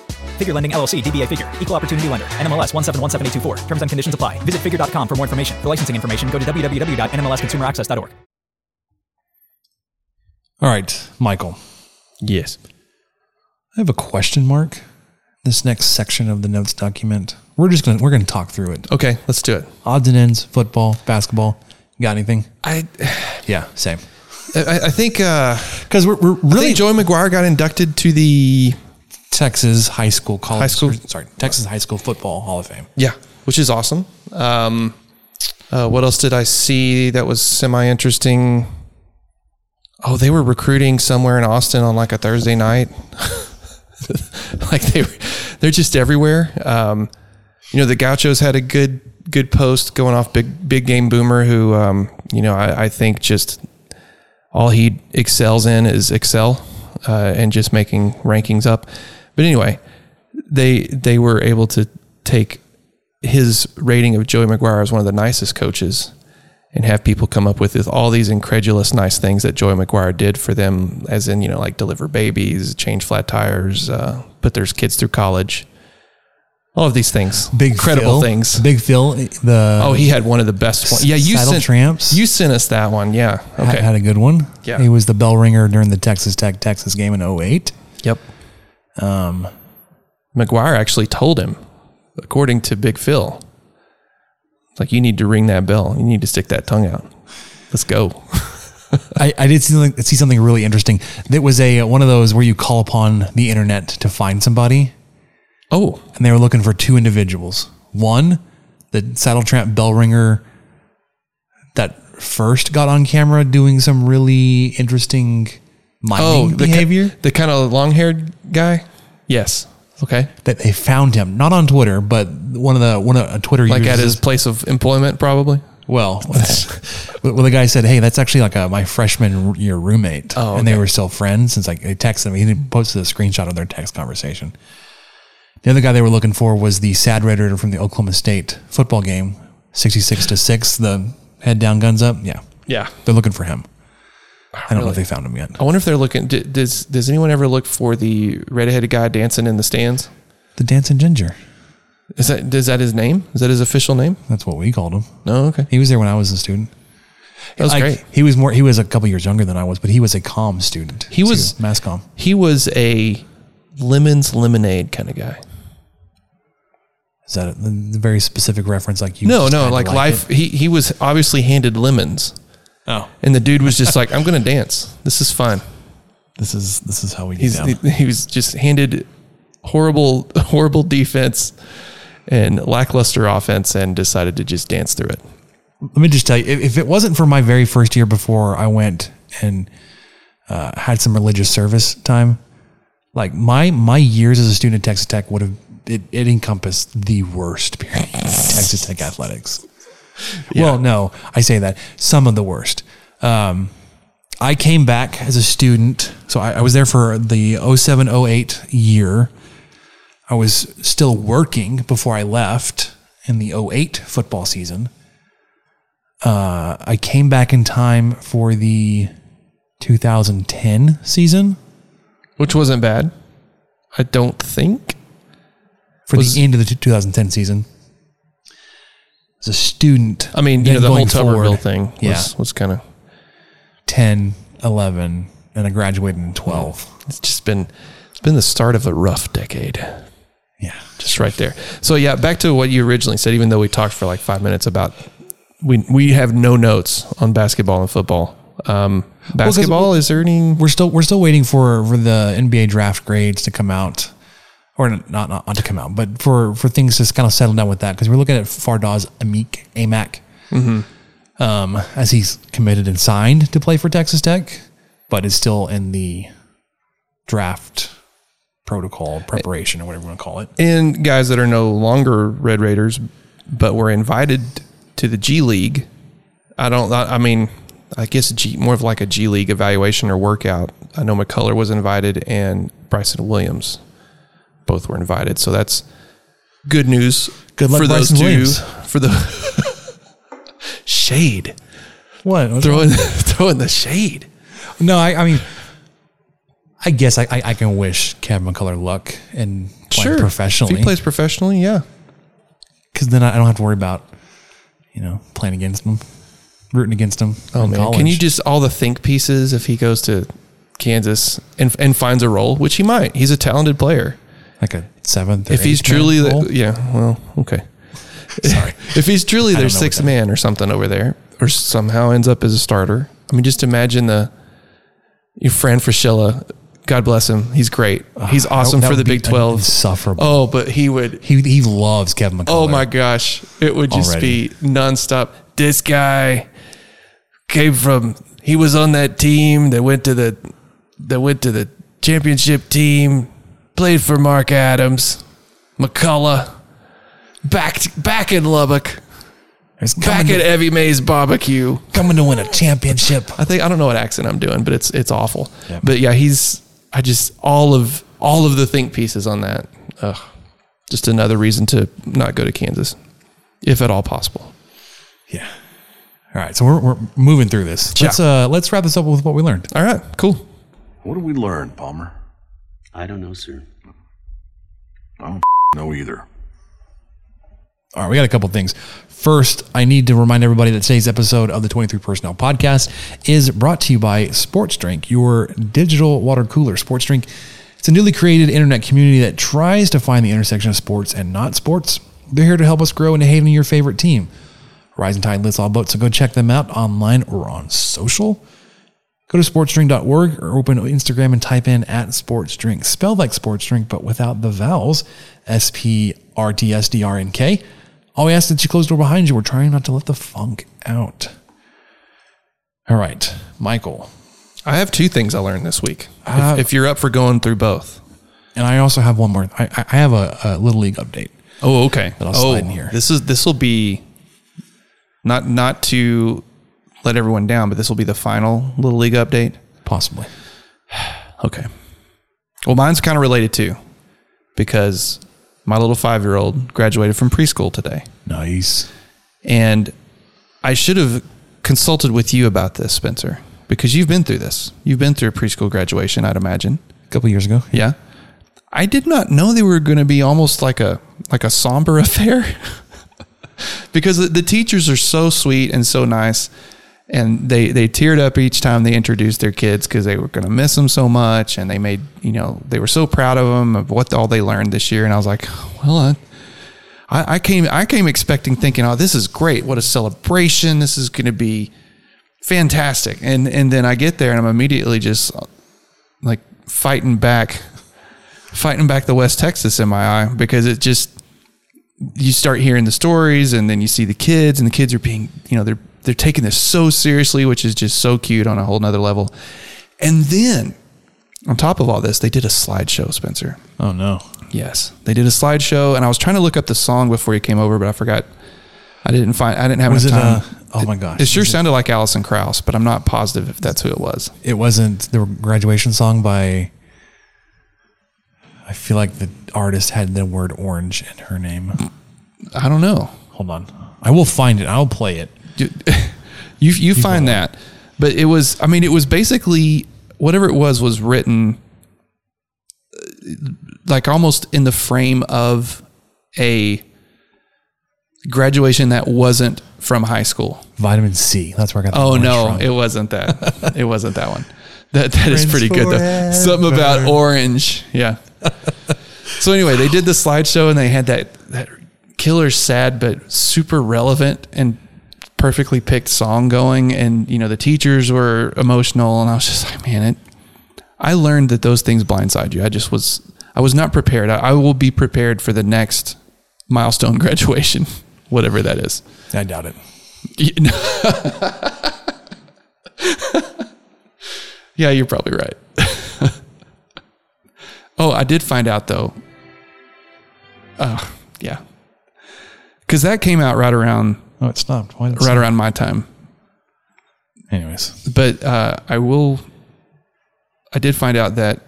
Figure Lending LLC, DBA Figure, Equal Opportunity Lender, NMLS 1717824. Terms and conditions apply. Visit figure.com for more information. For licensing information, go to www.nmlsconsumeraccess.org. All right, Michael. Yes. I have a question mark. This next section of the notes document. We're just gonna we're gonna talk through it. Okay, let's do it. Odds and ends, football, basketball. You got anything? I Yeah, same. I, I think uh, because we're, we're really really Joey McGuire got inducted to the Texas high school college High school- sorry Texas high school football Hall of Fame. yeah, which is awesome. Um, uh, what else did I see that was semi interesting? Oh, they were recruiting somewhere in Austin on like a Thursday night. like they they're just everywhere. Um, you know, the Gauchos had a good good post going off big big game boomer who um, you know I, I think just all he excels in is Excel uh, and just making rankings up. But anyway, they they were able to take his rating of Joey McGuire as one of the nicest coaches and have people come up with all these incredulous nice things that Joey McGuire did for them, as in, you know, like deliver babies, change flat tires, uh, put their kids through college. All of these things, Big incredible Phil. things. Big Phil, the Oh, he had one of the best ones. Yeah, you sent Tramps. You sent us that one. Yeah. had, Okay. had a good one. Yeah. he was the bell ringer during the Texas Tech Texas game in 08. Yep. Um, McGuire actually told him, according to Big Phil, like you need to ring that bell. You need to stick that tongue out. Let's go. I, I did see something, see something really interesting. That was a one of those where you call upon the internet to find somebody. Oh, and they were looking for two individuals. One, the saddle tramp bell ringer that first got on camera doing some really interesting mining Oh, the ki- the kind of long haired guy. Yes. Okay. that they found him not on Twitter, but one of the one of a Twitter Like users at his place of employment, probably. Well, well, the guy said, "Hey, that's actually like a my freshman year roommate," Oh, and they were still friends. Since like they texted him, he posted a screenshot of their text conversation. The other guy they were looking for was the sad redditor from the Oklahoma State football game, sixty-six to six. The head down, guns up. Yeah, Yeah. they're looking for him. I don't know if they found him yet. I wonder if they're looking. d- Does Does anyone ever look for the redheaded guy dancing in the stands? The dancing ginger. Is that is that his name? Is that his official name? That's what we called him. No. Okay. He was there when I was a student. That was Like, great. He was more. He was a couple years younger than I was, but he was a calm student. He was mass com. He was a lemons lemonade kind of guy. Is that a, the very specific reference? Like you? no, no, had to like it? life. He he was obviously handed lemons. Oh. and the dude was just like, "I'm going to dance. This is fine." This is this is how we get He's down. he, he was just handed horrible horrible defense and lackluster offense and decided to just dance through it. Let me just tell you, if, if it wasn't for my very first year before I went and uh, had some religious service time, like my my years as a student at Texas Tech would have it, it encompassed the worst period of Texas Tech athletics. Well, no, I say that some of the worst. Um, I came back as a student, so I, I was there for the 07 08 year. I was still working before I left in the 08 football season. Uh, I came back in time for the 2010 season which wasn't bad. I don't think. for Was- the end of the 2010 season. As a student, I mean, you know, the whole Tuberville forward, thing was, yeah, was kind of 10, 11, and I graduated in 12. it's just been it's been the start of a rough decade. Yeah. Just right there. So yeah, back to what you originally said, even though we talked for like five minutes about we we have no notes on basketball and football. Um basketball, is there any We're still we're still waiting for for the NBA draft grades to come out, or not not, not to come out, but for for things to kind of settle down with that because we're looking at Fardaws Amik Aimaq, Mhm. um, as he's committed and signed to play for Texas Tech, but is still in the draft protocol preparation or whatever you want to call it. and guys that are no longer Red Raiders, but were invited to the G League. I don't. I I mean, I guess G more of like a G League evaluation or workout. I know McCullough was invited and Bryson Williams, both were invited. So that's good news. Good luck, for Bryson those two. Williams. For the shade, What What's throwing throwing the shade. No, I, I mean, I guess I, I, I can wish Kevin McCullough luck and playing Sure, professionally. If he plays professionally, yeah. because then I I don't have to worry about you know playing against him, rooting against him. Oh man, college. can you just all the think pieces if he goes to Kansas and and finds a role, which he might. He's a talented player. Like a seventh? Or If he's truly, the, yeah, well, okay. Sorry, if he's truly their don't know what sixth man or something over there, or somehow ends up as a starter. I mean, just imagine the your friend Frischella. God bless him. He's great. He's that- awesome that for the Big Twelve. insufferable. Oh, but he would. he he loves Kevin McCullough. Oh my gosh, it would just Already. be nonstop. This guy came from. He was on that team that went to the that went to the championship team. Played for Mark Adams, McCullough, back back in Lubbock, He's back coming, at Evie Mae's barbecue. coming to win a championship. I think I don't know what accent I'm doing, but it's it's awful. Yeah. But yeah, he's I just all of all of the think pieces on that. Ugh, just another reason to not go to Kansas, if at all possible. Yeah. All right, so we're, we're moving through this. Let's uh let's wrap this up with what we learned. All right, cool. What did we learn, Palmer? I don't know, sir. I don't know either. All right, we got a couple things. First, I need to remind everybody that today's episode of the 23 Personnel Podcast is brought to you by Sports Drink, your digital water cooler. Sports Drink, it's a newly created internet community that tries to find the intersection of sports and not sports. They're here to help us grow into having your favorite team. Rising Tide lifts all boats, so go check them out online or on social. Go to sportsdrink.org or open Instagram and type in at sportsdrink, spelled like sports drink, but without the vowels S P R T S D R N K. All we ask is that you close the door behind you. We're trying not to let the funk out. All right, Michael. I have two things I learned this week. Uh, if, if you're up for going through both. And I also have one more. I, I I have a, a little league update. Oh, okay. That I'll oh, slide in here. This is this will be not not to let everyone down, but this will be the final little league update. Possibly. Okay. Well, mine's kind of related too, because my little five year old graduated from preschool today. Nice. And I should have consulted with you about this, Spencer, because you've been through this. You've been through a preschool graduation, I'd imagine. A couple years ago. Yeah. I did not know they were going to be almost like a like a somber affair because the, the teachers are so sweet and so nice and they they teared up each time they introduced their kids because they were going to miss them so much and they made you know they were so proud of them of what all they learned this year and I was like well I, I, came I came expecting thinking oh this is great. What a celebration. This is going to be fantastic. And and then I get there and I'm immediately just like fighting back fighting back the West Texas in my eye because it just you start hearing the stories and then you see the kids and the kids are being you know they're they're taking this so seriously which is just so cute on a whole nother level and then on top of all this they did a slideshow spencer Oh no. yes they did a slideshow and i was trying to look up the song before you came over but i forgot i didn't find i didn't have Was enough it, time uh, oh my gosh. it sure Was it- sounded like Alison Krauss, but I'm not positive if that's who it was. It wasn't the graduation song by. I feel like the artist had the word orange in her name. I don't know. Hold on. I will find it. I'll play it. You you find that, but it was. I mean, it was basically whatever it was was written uh, like almost in the frame of a graduation that wasn't from high school. Vitamin C. That's where I got Oh no, from. it wasn't that. it wasn't that one. That that is pretty good though. Something about orange. Yeah. so anyway, they did the slideshow and they had that that killer sad but super relevant and perfectly picked song going and you know the teachers were emotional and I was just like, man, it I learned that those things blindside you. I just was I was not prepared. I, I will be prepared for the next milestone graduation, whatever that is. I doubt it. yeah, you're probably right. oh, I did find out though. Oh, yeah. Because that came out right around. Oh, it stopped. Why did it right stop? around my time. Anyways, But uh, I will. I did find out that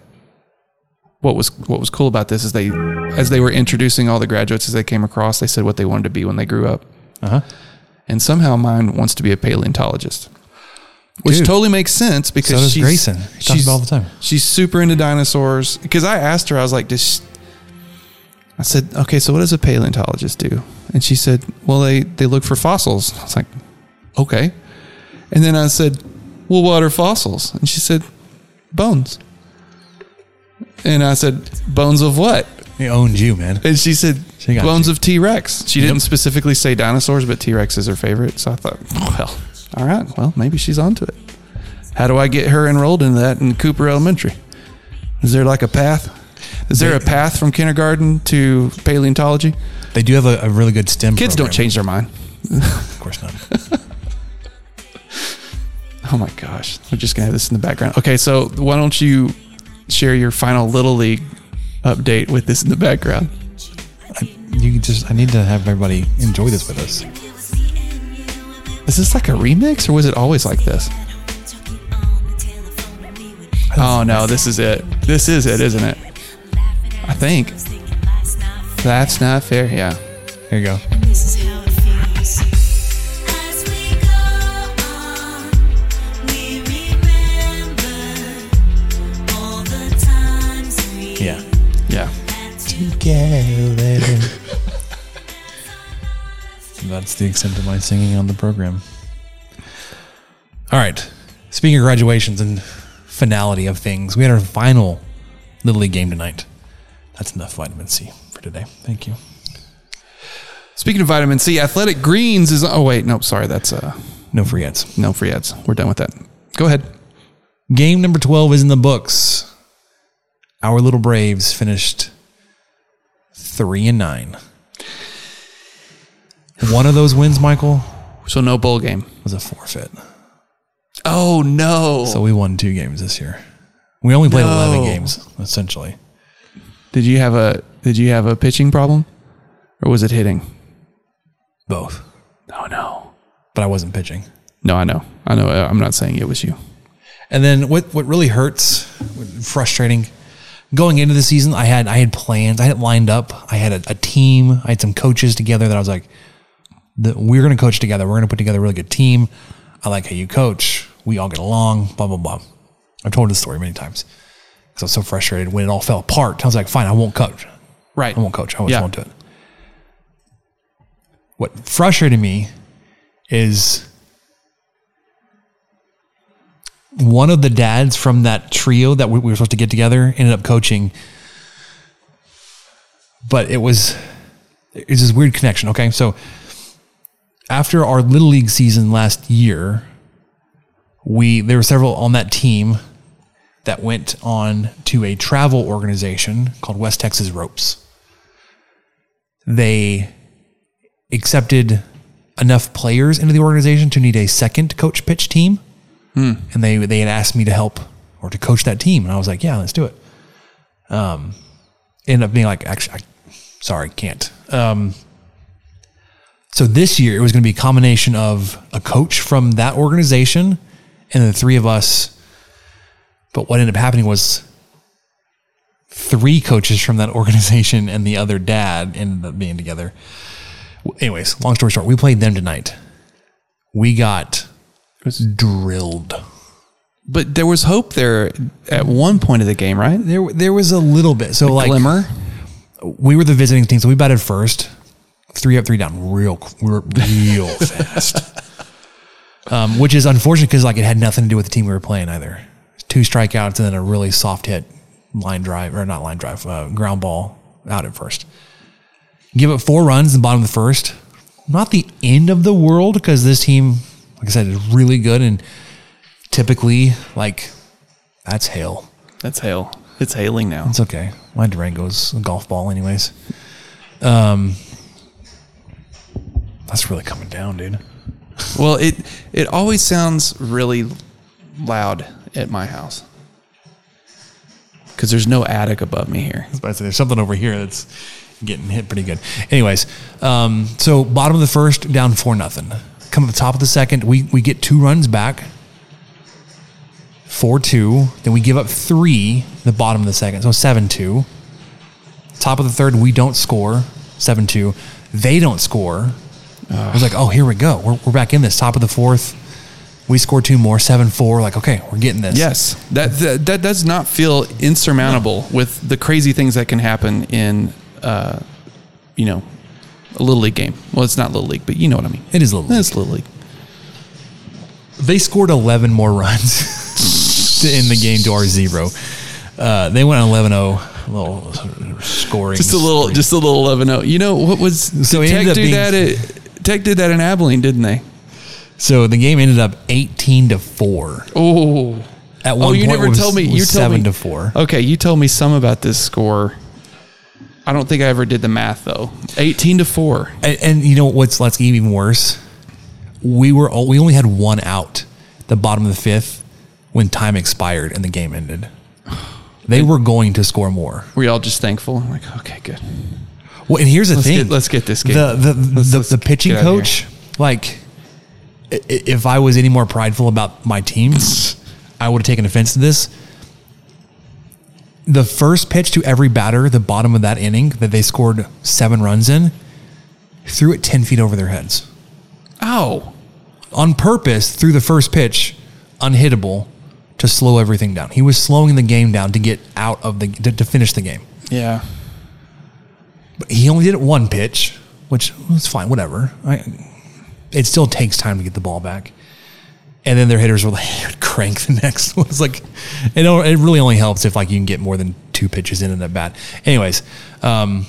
what was what was cool about this is they, as they were introducing all the graduates as they came across, they said what they wanted to be when they grew up. Uh-huh. And somehow mine wants to be a paleontologist, which Dude. totally makes sense because So does she's, Grayson. He talks she's all the time. She's super into dinosaurs. Because I asked her, I was like, "Does?" I said, "Okay, so what does a paleontologist do?" And she said, "Well, they they look for fossils." I was like, "Okay," and then I said, "Well, what are fossils?" And she said, "Bones." And I said, "Bones of what?" he owned you, man. And she said, She "Bones you. of T Rex." She didn't specifically say dinosaurs, but T Rex is her favorite. So I thought, well, all right, well, maybe she's onto it. How do I get her enrolled in that in Cooper Elementary? Is there like a path? Is there a path from kindergarten to paleontology? They do have a, a really good STEM. Kids don't change their mind. Of course not. Oh my gosh, we're just gonna have this in the background. Okay, so why don't you share your final little league update with this in the background. You just, I need to have everybody enjoy this with us. Is this like a remix or was it always like this? Oh no, this is it. This is it, isn't it? I think. That's not fair. Yeah. Here you go. Yeah. Yeah. Together. That's the extent of my singing on the program. All right. Speaking of graduations and finality of things, we had our final Little League game tonight. That's enough vitamin C for today. Thank you. Speaking of vitamin C, Athletic Greens is. Oh wait, nope. Sorry, that's uh No free ads. no free ads. We're done with that. Go ahead. Game number 12 is in the books. Our little Braves finished 3 and 9. One of those wins, Michael, So no bowl game. was a forfeit. Oh no. So we won two games this year. We only played 11 games, essentially. Did you have a Did you have a pitching problem, or was it hitting? Both. Oh no. But I wasn't pitching. No, I know. I know. Uh, I'm not saying it was you. And then what what really hurts, frustrating, going into the season, I had I had plans, I had it lined up, I had a, a team, I had some coaches together that I was like, the, we're going to coach together, we're going to put together a really good team. I like how you coach, we all get along, blah blah blah. I've told this story many times because I was so frustrated when it all fell apart. I was like, fine, I won't coach. Right. I won't coach. I just Yeah. won't do it. What frustrated me is one of the dads from that trio that we we were supposed to get together ended up coaching, but it was it's this weird connection. Okay, so after our little league season last year, we there were several on that team that went on to a travel organization called West Texas Ropes. They accepted enough players into the organization to need a second coach pitch team. Hmm. And they they had asked me to help or to coach that team. And I was like, yeah, let's do it. Um ended up being like, actually, I, sorry, can't. Um so this year it was going to be a combination of a coach from that organization and the three of us. But what ended up happening was three coaches from that organization and the other dad ended up being together. Anyways, long story short, we played them tonight. We got drilled. But there was hope there at one point of the game, right? There, there was a little bit. So A like glimmer? we were the visiting team, so we batted first, three up, three down, real, real fast. Um, which is unfortunate because like it had nothing to do with the team we were playing either. Two strikeouts and then a really soft hit line drive or not line drive, uh, ground ball out at first. Give up four runs in the bottom of the first. Not the end of the world because this team, like I said, is really good and typically like that's hail. That's hail. It's hailing now. It's okay. My Durango's a golf ball, anyways. Um, that's really coming down, dude. Well, it it always sounds really loud at my house because there's no attic above me here. I was about to say, there's something over here that's getting hit pretty good. Anyways, um, so bottom of the first, down four nothing. Come up the top of the second, we we get two runs back, four two. Then we give up three. The bottom of the second, so seven two. Top of the third, we don't score, seven two. They don't score. I was like, oh, here we go. We're, we're back in this. Top of the fourth, we score two more, seven four. Like, okay, we're getting this. Yes, that, that that does not feel insurmountable with the crazy things that can happen in, uh, you know, a little league game. Well, it's not little league, but you know what I mean. It is little league. It's little league. They scored 11 more runs to end the game to our zero. Uh, they went on 11 0, a little scoring. Just a little, just a little 11-0. You know what was? So Tech do being- that at Tech did that in Abilene, didn't they? So the game ended up 18 to 4. Oh, At one oh, you point never was- told me. You told 7 me to 4. Okay, you told me some about this score. I don't think I ever did the math though. Eighteen to four. And, and you know what's let's get even worse? We were all, we only had one out, the bottom of the fifth, when time expired and the game ended. They were going to score more. Were y'all just thankful? I'm like, okay, good. Well, and here's the Let's thing. get- let's get this game. The the Let's- the, let's the pitching get out of coach, like, if I was any more prideful about my teams, I would have taken offense to this. The first pitch to every batter, the bottom of that inning that they scored seven runs in, threw it ten feet over their heads Oh, on purpose threw the first pitch, unhittable, to slow everything down. He was slowing the game down to get out of the to, to finish the game. yeah. But he only did it one pitch, which was fine, whatever. I, it still takes time to get the ball back. And then their hitters were like, crank the next one. It's like, it, it really only helps if like you can get more than two pitches in in a bat. Anyways, um,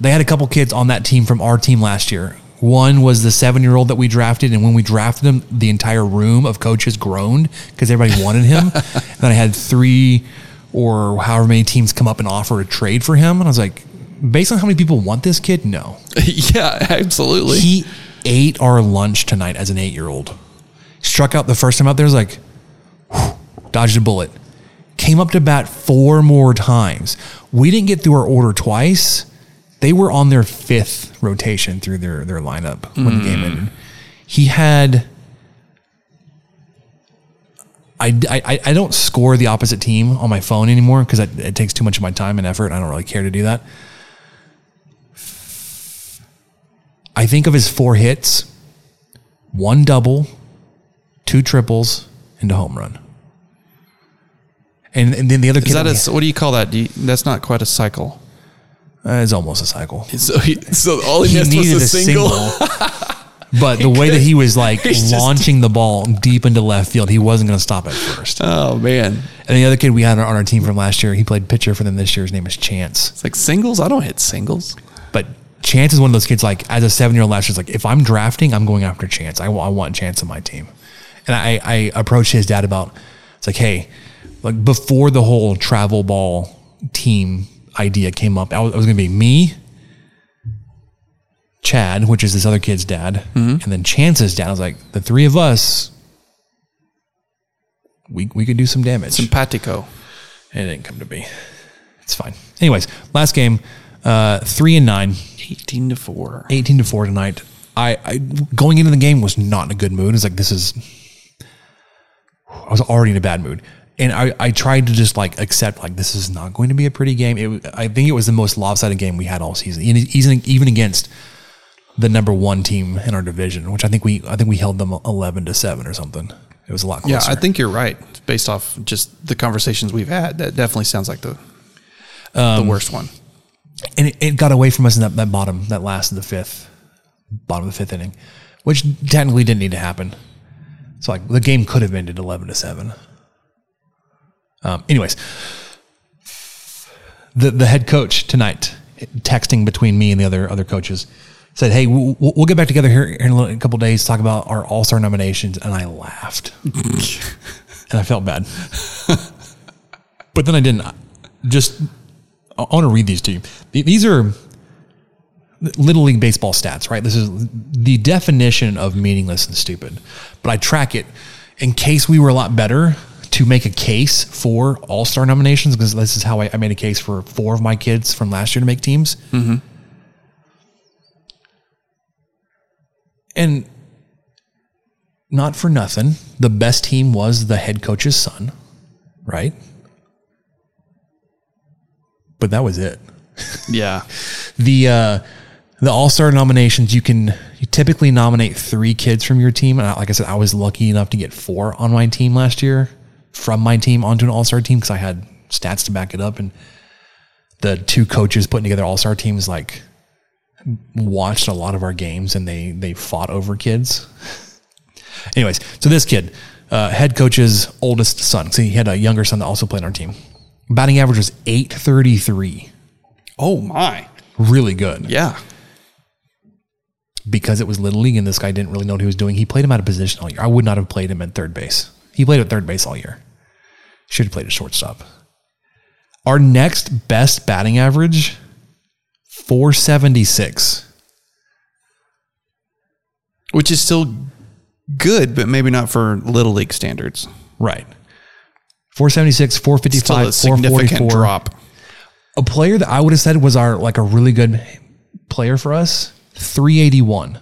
they had a couple kids on that team from our team last year. One was the seven year old that we drafted, and when we drafted him, the entire room of coaches groaned because everybody wanted him. then I had three or however many teams come up and offer a trade for him, and I was like, based on how many people want this kid, no. yeah, absolutely. He ate our lunch tonight as an eight year old. Struck out the first time out there, was like, whew, dodged a bullet. Came up to bat four more times. We didn't get through our order twice. They were on their fifth rotation through their, their lineup when the game Mm. ended. He had. I, I, I don't score the opposite team on my phone anymore because it takes too much of my time and effort. I don't really care to do that. I think of his four hits one double, two triples, and a home run. And, and then the other kid that that a, what do you call that? Do you, that's not quite a cycle. uh, it's almost a cycle. So, he, so all he, missed was needed a single. but the way that he was like He's just- launching the ball deep into left field, he wasn't going to stop at first. oh man, And the other kid we had on our team from last year, he played pitcher for them this year. His name is Chance. it's like singles. I don't hit singles. Chance is one of those kids, like as a seven year old last year, like if I'm drafting, I'm going after Chance. I, want Chance on my team. And I, I approached his dad about, it's like, hey, like before the whole travel ball team idea came up, I was, it was going to be me, Chad, which is this other kid's dad, mm-hmm. and then Chance's dad. I was like, the three of us, we, we could do some damage. Simpatico. It didn't come to be. It's fine. Anyways, last game, uh, three and nine. 18 to 4. 18 to 4 tonight. I, I going into the game was not in a good mood. It's like this is I was already in a bad mood. And I, I tried to just like accept like this is not going to be a pretty game. It, I think it was the most lopsided game we had all season, even even against the number one team in our division, which I think we I think we held them eleven to seven or something. It was a lot closer. Yeah, I think you're right. Based off just the conversations we've had, that definitely sounds like the the worst one. And it, it got away from us in that, that bottom, that last of the fifth, bottom of the fifth inning, which technically didn't need to happen. So like the game could have ended eleven to seven. Um, anyways, the the head coach tonight, texting between me and the other other coaches, said, "Hey, we'll, we'll get back together here in a, little- a couple days talk about our All Star nominations." And I laughed, and I felt bad, but then I didn't. Just I want to read these to you. These are little league baseball stats, right? This is the definition of meaningless and stupid. But I track it in case we were a lot better to make a case for all star nominations because this is how I, I made a case for four of my kids from last year to make teams. Mm-hmm. And not for nothing, the best team was the head coach's son, right? But that was it. Yeah. the uh, the All Star nominations, you can you typically nominate three kids from your team. And I- like I said, I was lucky enough to get four on my team last year from my team onto an All Star team because I had stats to back it up. And the two coaches putting together All Star teams like watched a lot of our games and they they fought over kids. Anyways, so this kid, uh, head coach's oldest son, so he had a younger son that also played on our team. Batting average was 833. Oh my. really good Yeah. because it was little league and this guy didn't really know what he was doing. He played him out of position all year. I would not have played him at third base. He played at third base all year. Should have played at shortstop. Our next best batting average, 476. Which is still good, but maybe not for little league standards. Right. 476, 455, Still a significant 444. drop. A player that I would have said was our like a really good player for us, 381,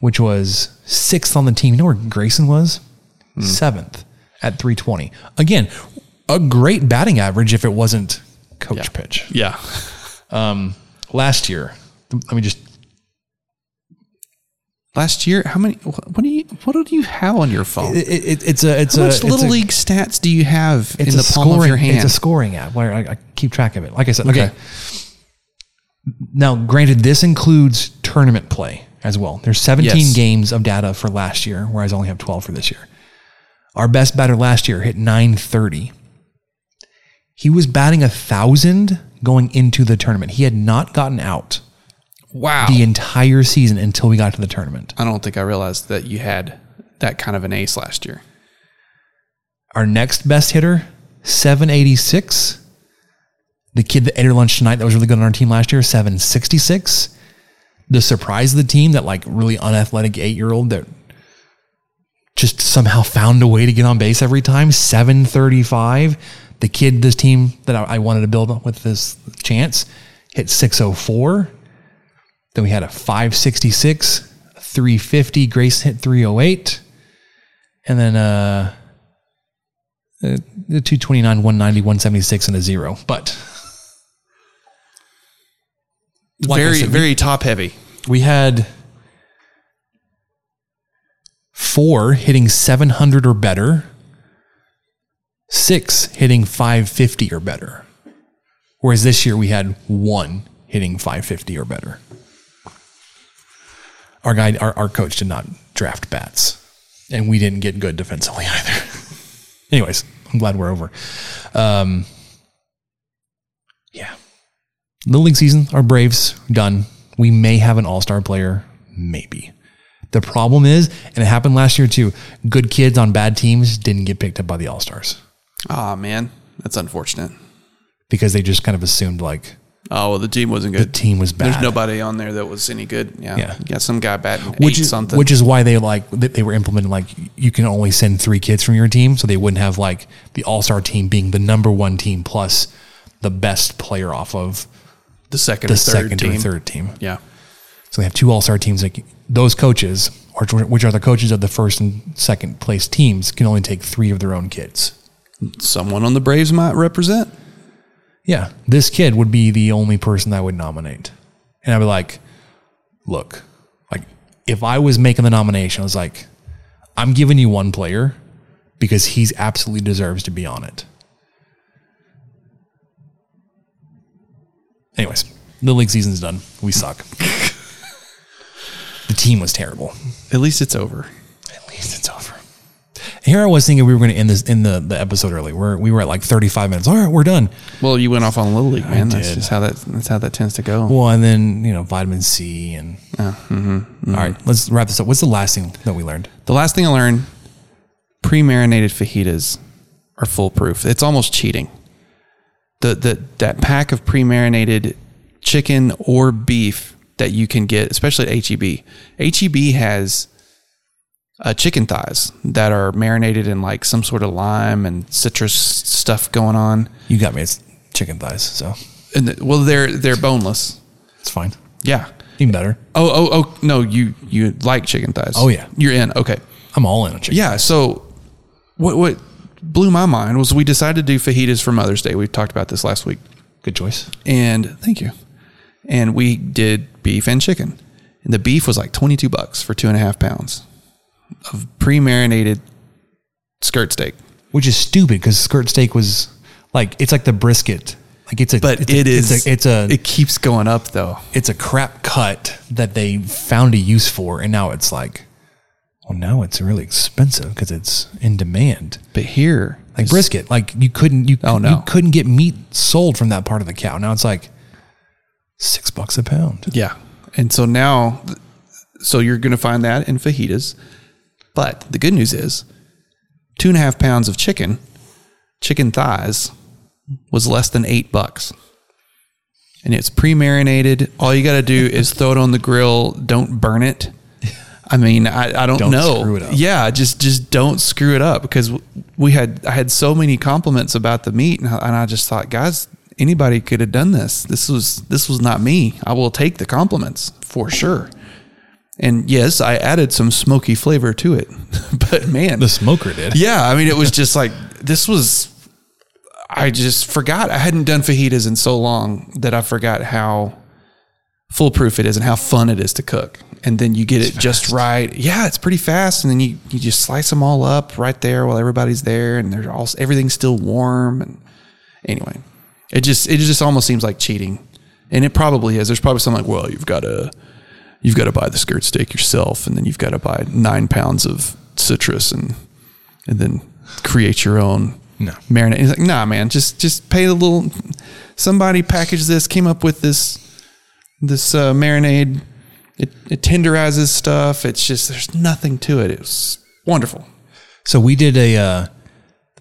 which was sixth on the team. You know where Grayson was? Hmm. Seventh at 320. Again, a great batting average if it wasn't coach pitch. Yeah. Um, last year, let me just Last year, how many? What do you? What do you have on your phone? It, it, it's a it's how a much little a- league stats do you have in the palm scoring, of your hand? It's a scoring app where I, I keep track of it. Like I said, okay. Okay. Now, granted, this includes tournament play as well. There's 17 Yes. games of data for last year, whereas I only have 12 for this year. Our best batter last year hit 930. He was batting a thousand going into the tournament. He had not gotten out wow. the entire season until we got to the tournament. I don't think I realized that you had that kind of an ace last year. Our next best hitter, 786. The kid that ate her lunch tonight that was really good on our team last year, 766. The surprise of the team, that like really unathletic eight year old that just somehow found a way to get on base every time, 735. The kid, this team that I, I wanted to build with this chance, hit 604. Then we had a 566, 350. Grace hit 308. And then uh, uh, 229, 190, 176, and a zero. But like very, said, very top heavy. we had four hitting 700 or better, six hitting 550 or better. Whereas this year we had one hitting 550 or better. Our guy, our, our coach did not draft bats, and we didn't get good defensively either. Anyways, I'm glad we're over. Um, yeah. Little league season, our Braves done. We may have an all star player, maybe. The problem is, and it happened last year too, good kids on bad teams didn't get picked up by the all stars Oh man, that's unfortunate. because they just kind of assumed like Oh well, the team wasn't good. the team was bad. There's nobody on there that was any good. Yeah, Yeah. You got some guy batting which is something. which is why they like they were implementing like you can only send three kids from your team, so they wouldn't have like the all star team being the number one team plus the best player off of the second the or third second team. or third team. Yeah. So they have two all star teams. Like those coaches, or which are the coaches of the first and second place teams, can only take three of their own kids. Someone on the Braves might represent. Yeah, this kid would be the only person I would nominate, and I'd be like, look, like if I was making the nomination, I was like, I'm giving you one player because he's absolutely deserves to be on it. Anyways, the league season's done. We suck. the team was terrible. At least it's over. At least it's over. Here I was thinking we were going to end this in the, the episode early. We're, we were at like 35 minutes. All right, we're done. Well, you went off on Little League, I man. That's did. just how that. That's how that tends to go. Well, and then, you know, vitamin C and. mm-hmm, All right, let's wrap this up. What's the last thing that we learned? The last thing I learned: pre-marinated fajitas are foolproof. It's almost cheating. The the that pack of pre-marinated chicken or beef that you can get, especially at HEB. HEB has uh, chicken thighs that are marinated in like some sort of lime and citrus stuff going on. You got me. It's chicken thighs, so And the- well, they're they're boneless. it's fine. Yeah. Even better. Oh oh oh no! You you like chicken thighs? Oh, yeah. You're in. Okay. I'm all in on chicken. Yeah. So what what blew my mind was we decided to do fajitas for Mother's Day. We've talked about this last week. Good choice. And thank you. And we did beef and chicken. And the beef was like 22 bucks for two and a half pounds of pre-marinated skirt steak. Which is stupid because skirt steak was like, it's like the brisket. Like it's a, But it's a, it is, it's a, it's a, it keeps going up though. it's a crap cut that they found a use for. And now it's like, well, now it's really expensive because it's in demand. But here, Like brisket, like you couldn't, you, Oh, no. you couldn't get meat sold from that part of the cow. Now it's like six bucks a pound. Yeah. And so now, so you're going to find that in fajitas. But the good news is two and a half pounds of chicken, chicken thighs, was less than eight bucks. And it's pre marinated. All you got to do is throw it on the grill. Don't burn it. I mean, I, I don't, Don't know. screw it up. Yeah, just just don't screw it up because we had I had so many compliments about the meat, and I, and I just thought, guys, anybody could have done this. This was this was not me. I will take the compliments for sure. And yes, I added some smoky flavor to it, but man, The smoker did. yeah, I mean, it was just like this was. I just forgot I hadn't done fajitas in so long that I forgot how foolproof it is and how fun it is to cook. And then you get it just right. Yeah, it's pretty fast. And then you, you just slice them all up right there while everybody's there, and they're all everything's still warm. And anyway, it just it just almost seems like cheating, and it probably is. There's probably something like, well, you've got to you've got to buy the skirt steak yourself, and then you've got to buy nine pounds of citrus and and then create your own No. marinade. He's like, nah, man, just just pay a little. Somebody packaged this, came up with this this uh, marinade. It, it tenderizes stuff. It's just there's nothing to it. It was wonderful. So we did a uh,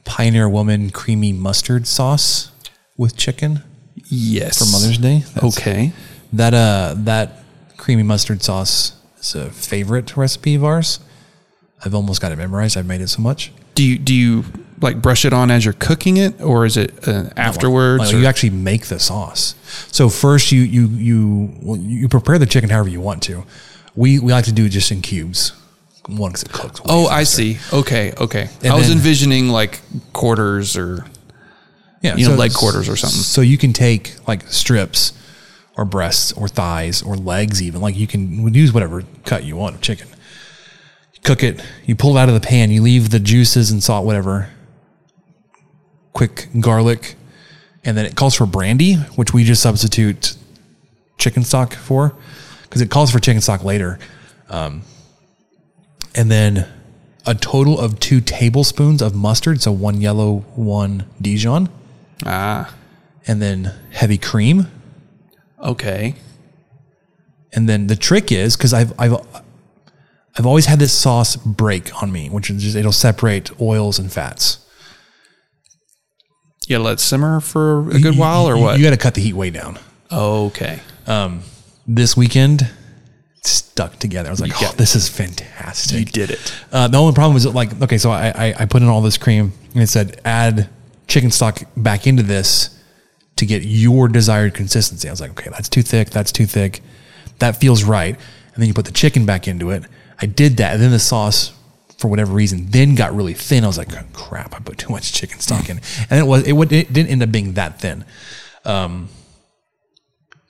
Pioneer Woman creamy mustard sauce with chicken Yes, for Mother's Day. That's- Okay. That uh that creamy mustard sauce is a favorite recipe of ours. I've almost got it memorized. I've made it so much. Do you do you like brush it on as you're cooking it, or is it uh, afterwards? Like, you actually make the sauce. So first you you you well, you prepare the chicken however you want to. We we like to do it just in cubes. One because it cooks. oh, I see. Okay, okay. And I was then- envisioning like quarters or Yeah, you know, so- leg quarters or something. So you can take like strips or breasts or thighs or legs even. Like you can use whatever cut you want of chicken. Cook it, you pull it out of the pan, you leave the juices and salt, whatever. Quick garlic, and then it calls for brandy, which we just substitute chicken stock for because it calls for chicken stock later. Um, and then a total of two tablespoons of mustard, so one yellow, one Dijon Ah, and then heavy cream. Okay. And then the trick is because I've I've I've always had this sauce break on me, which is just it'll separate oils and fats. You gotta let it simmer for a good You- while, or you- what? You got to cut the heat way down. okay. Um, this weekend stuck together. I was like, oh, this is fantastic. You did it. Uh, the only problem was like, okay, so I, I I put in all this cream and it said add chicken stock back into this to get your desired consistency. I was like, okay, that's too thick. That's too thick. That feels right. And then you put the chicken back into it. I did that, and then the sauce, for whatever reason, then got really thin. I was like, oh, crap, I put too much chicken stock in, and it was it, would, it didn't end up being that thin. Um,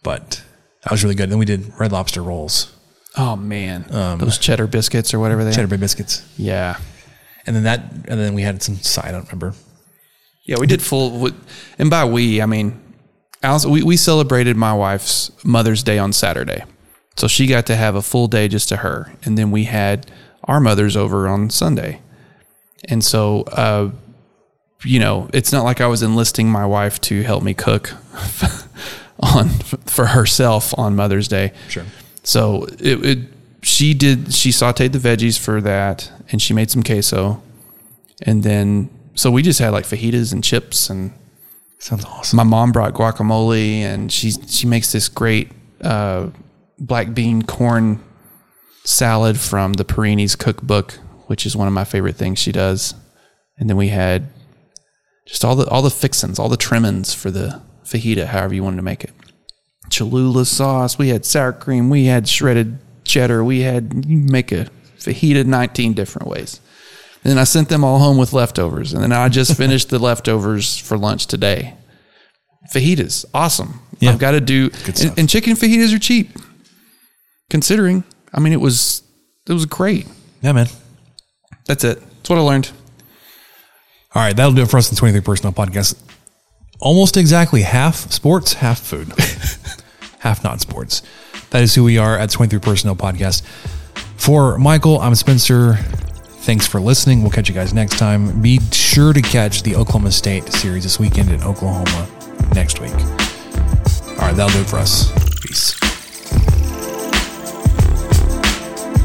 but that was really good. Then we did red lobster rolls, Oh man, Um, those cheddar biscuits or whatever they cheddar are. biscuits, Yeah, and then that, and then we had some side. I don't remember. Yeah. We did full, and by we, I mean, Alice, we we celebrated my wife's Mother's Day on Saturday, so she got to have a full day just to her, and then we had our mothers over on Sunday, and so. uh you know, it's not like I was enlisting my wife to help me cook on for herself on Mother's Day. Sure. So it, it she did she sauteed the veggies for that and she made some queso. And then so we just had like fajitas and chips and Sounds awesome. my mom brought guacamole and she she makes this great uh, black bean corn salad from the Perini's cookbook, which is one of my favorite things she does. And then we had just all the all the fixins, all the trimmings for the fajita, however you wanted to make it. Cholula sauce, we had sour cream, we had shredded cheddar, we had you make a fajita 19 different ways. And then I sent them all home with leftovers. And then I just finished the leftovers for lunch today. Fajitas, awesome. Yeah. I've got to do and, and chicken fajitas are cheap. Considering, I mean, it was it was great. Yeah, man. That's it. That's what I learned. All right, that'll do it for us in 23 Personnel Podcast. Almost exactly half sports, half food, half non sports. That is who we are at 23 Personnel Podcast. For Michael, I'm Spencer. Thanks for listening. We'll catch you guys next time. Be sure to catch the Oklahoma State series this weekend in Oklahoma next week. All right, that'll do it for us. Peace.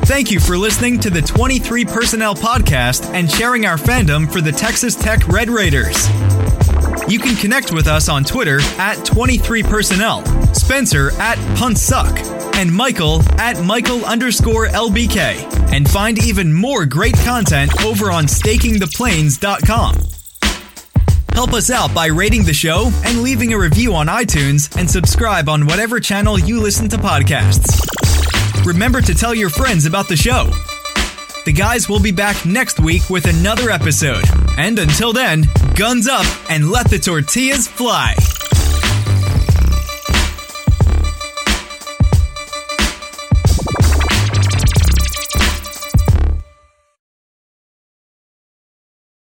Thank you for listening to the 23 Personnel Podcast and sharing our fandom for the Texas Tech Red Raiders. You can connect with us on Twitter at 23personnel, Spencer at puntsuck, and Michael at Michael underscore LBK. And find even more great content over on stakingtheplains.com. Help us out by rating the show and leaving a review on iTunes and subscribe on whatever channel you listen to podcasts. Remember to tell your friends about the show. The guys will be back next week with another episode. And until then, guns up and let the tortillas fly.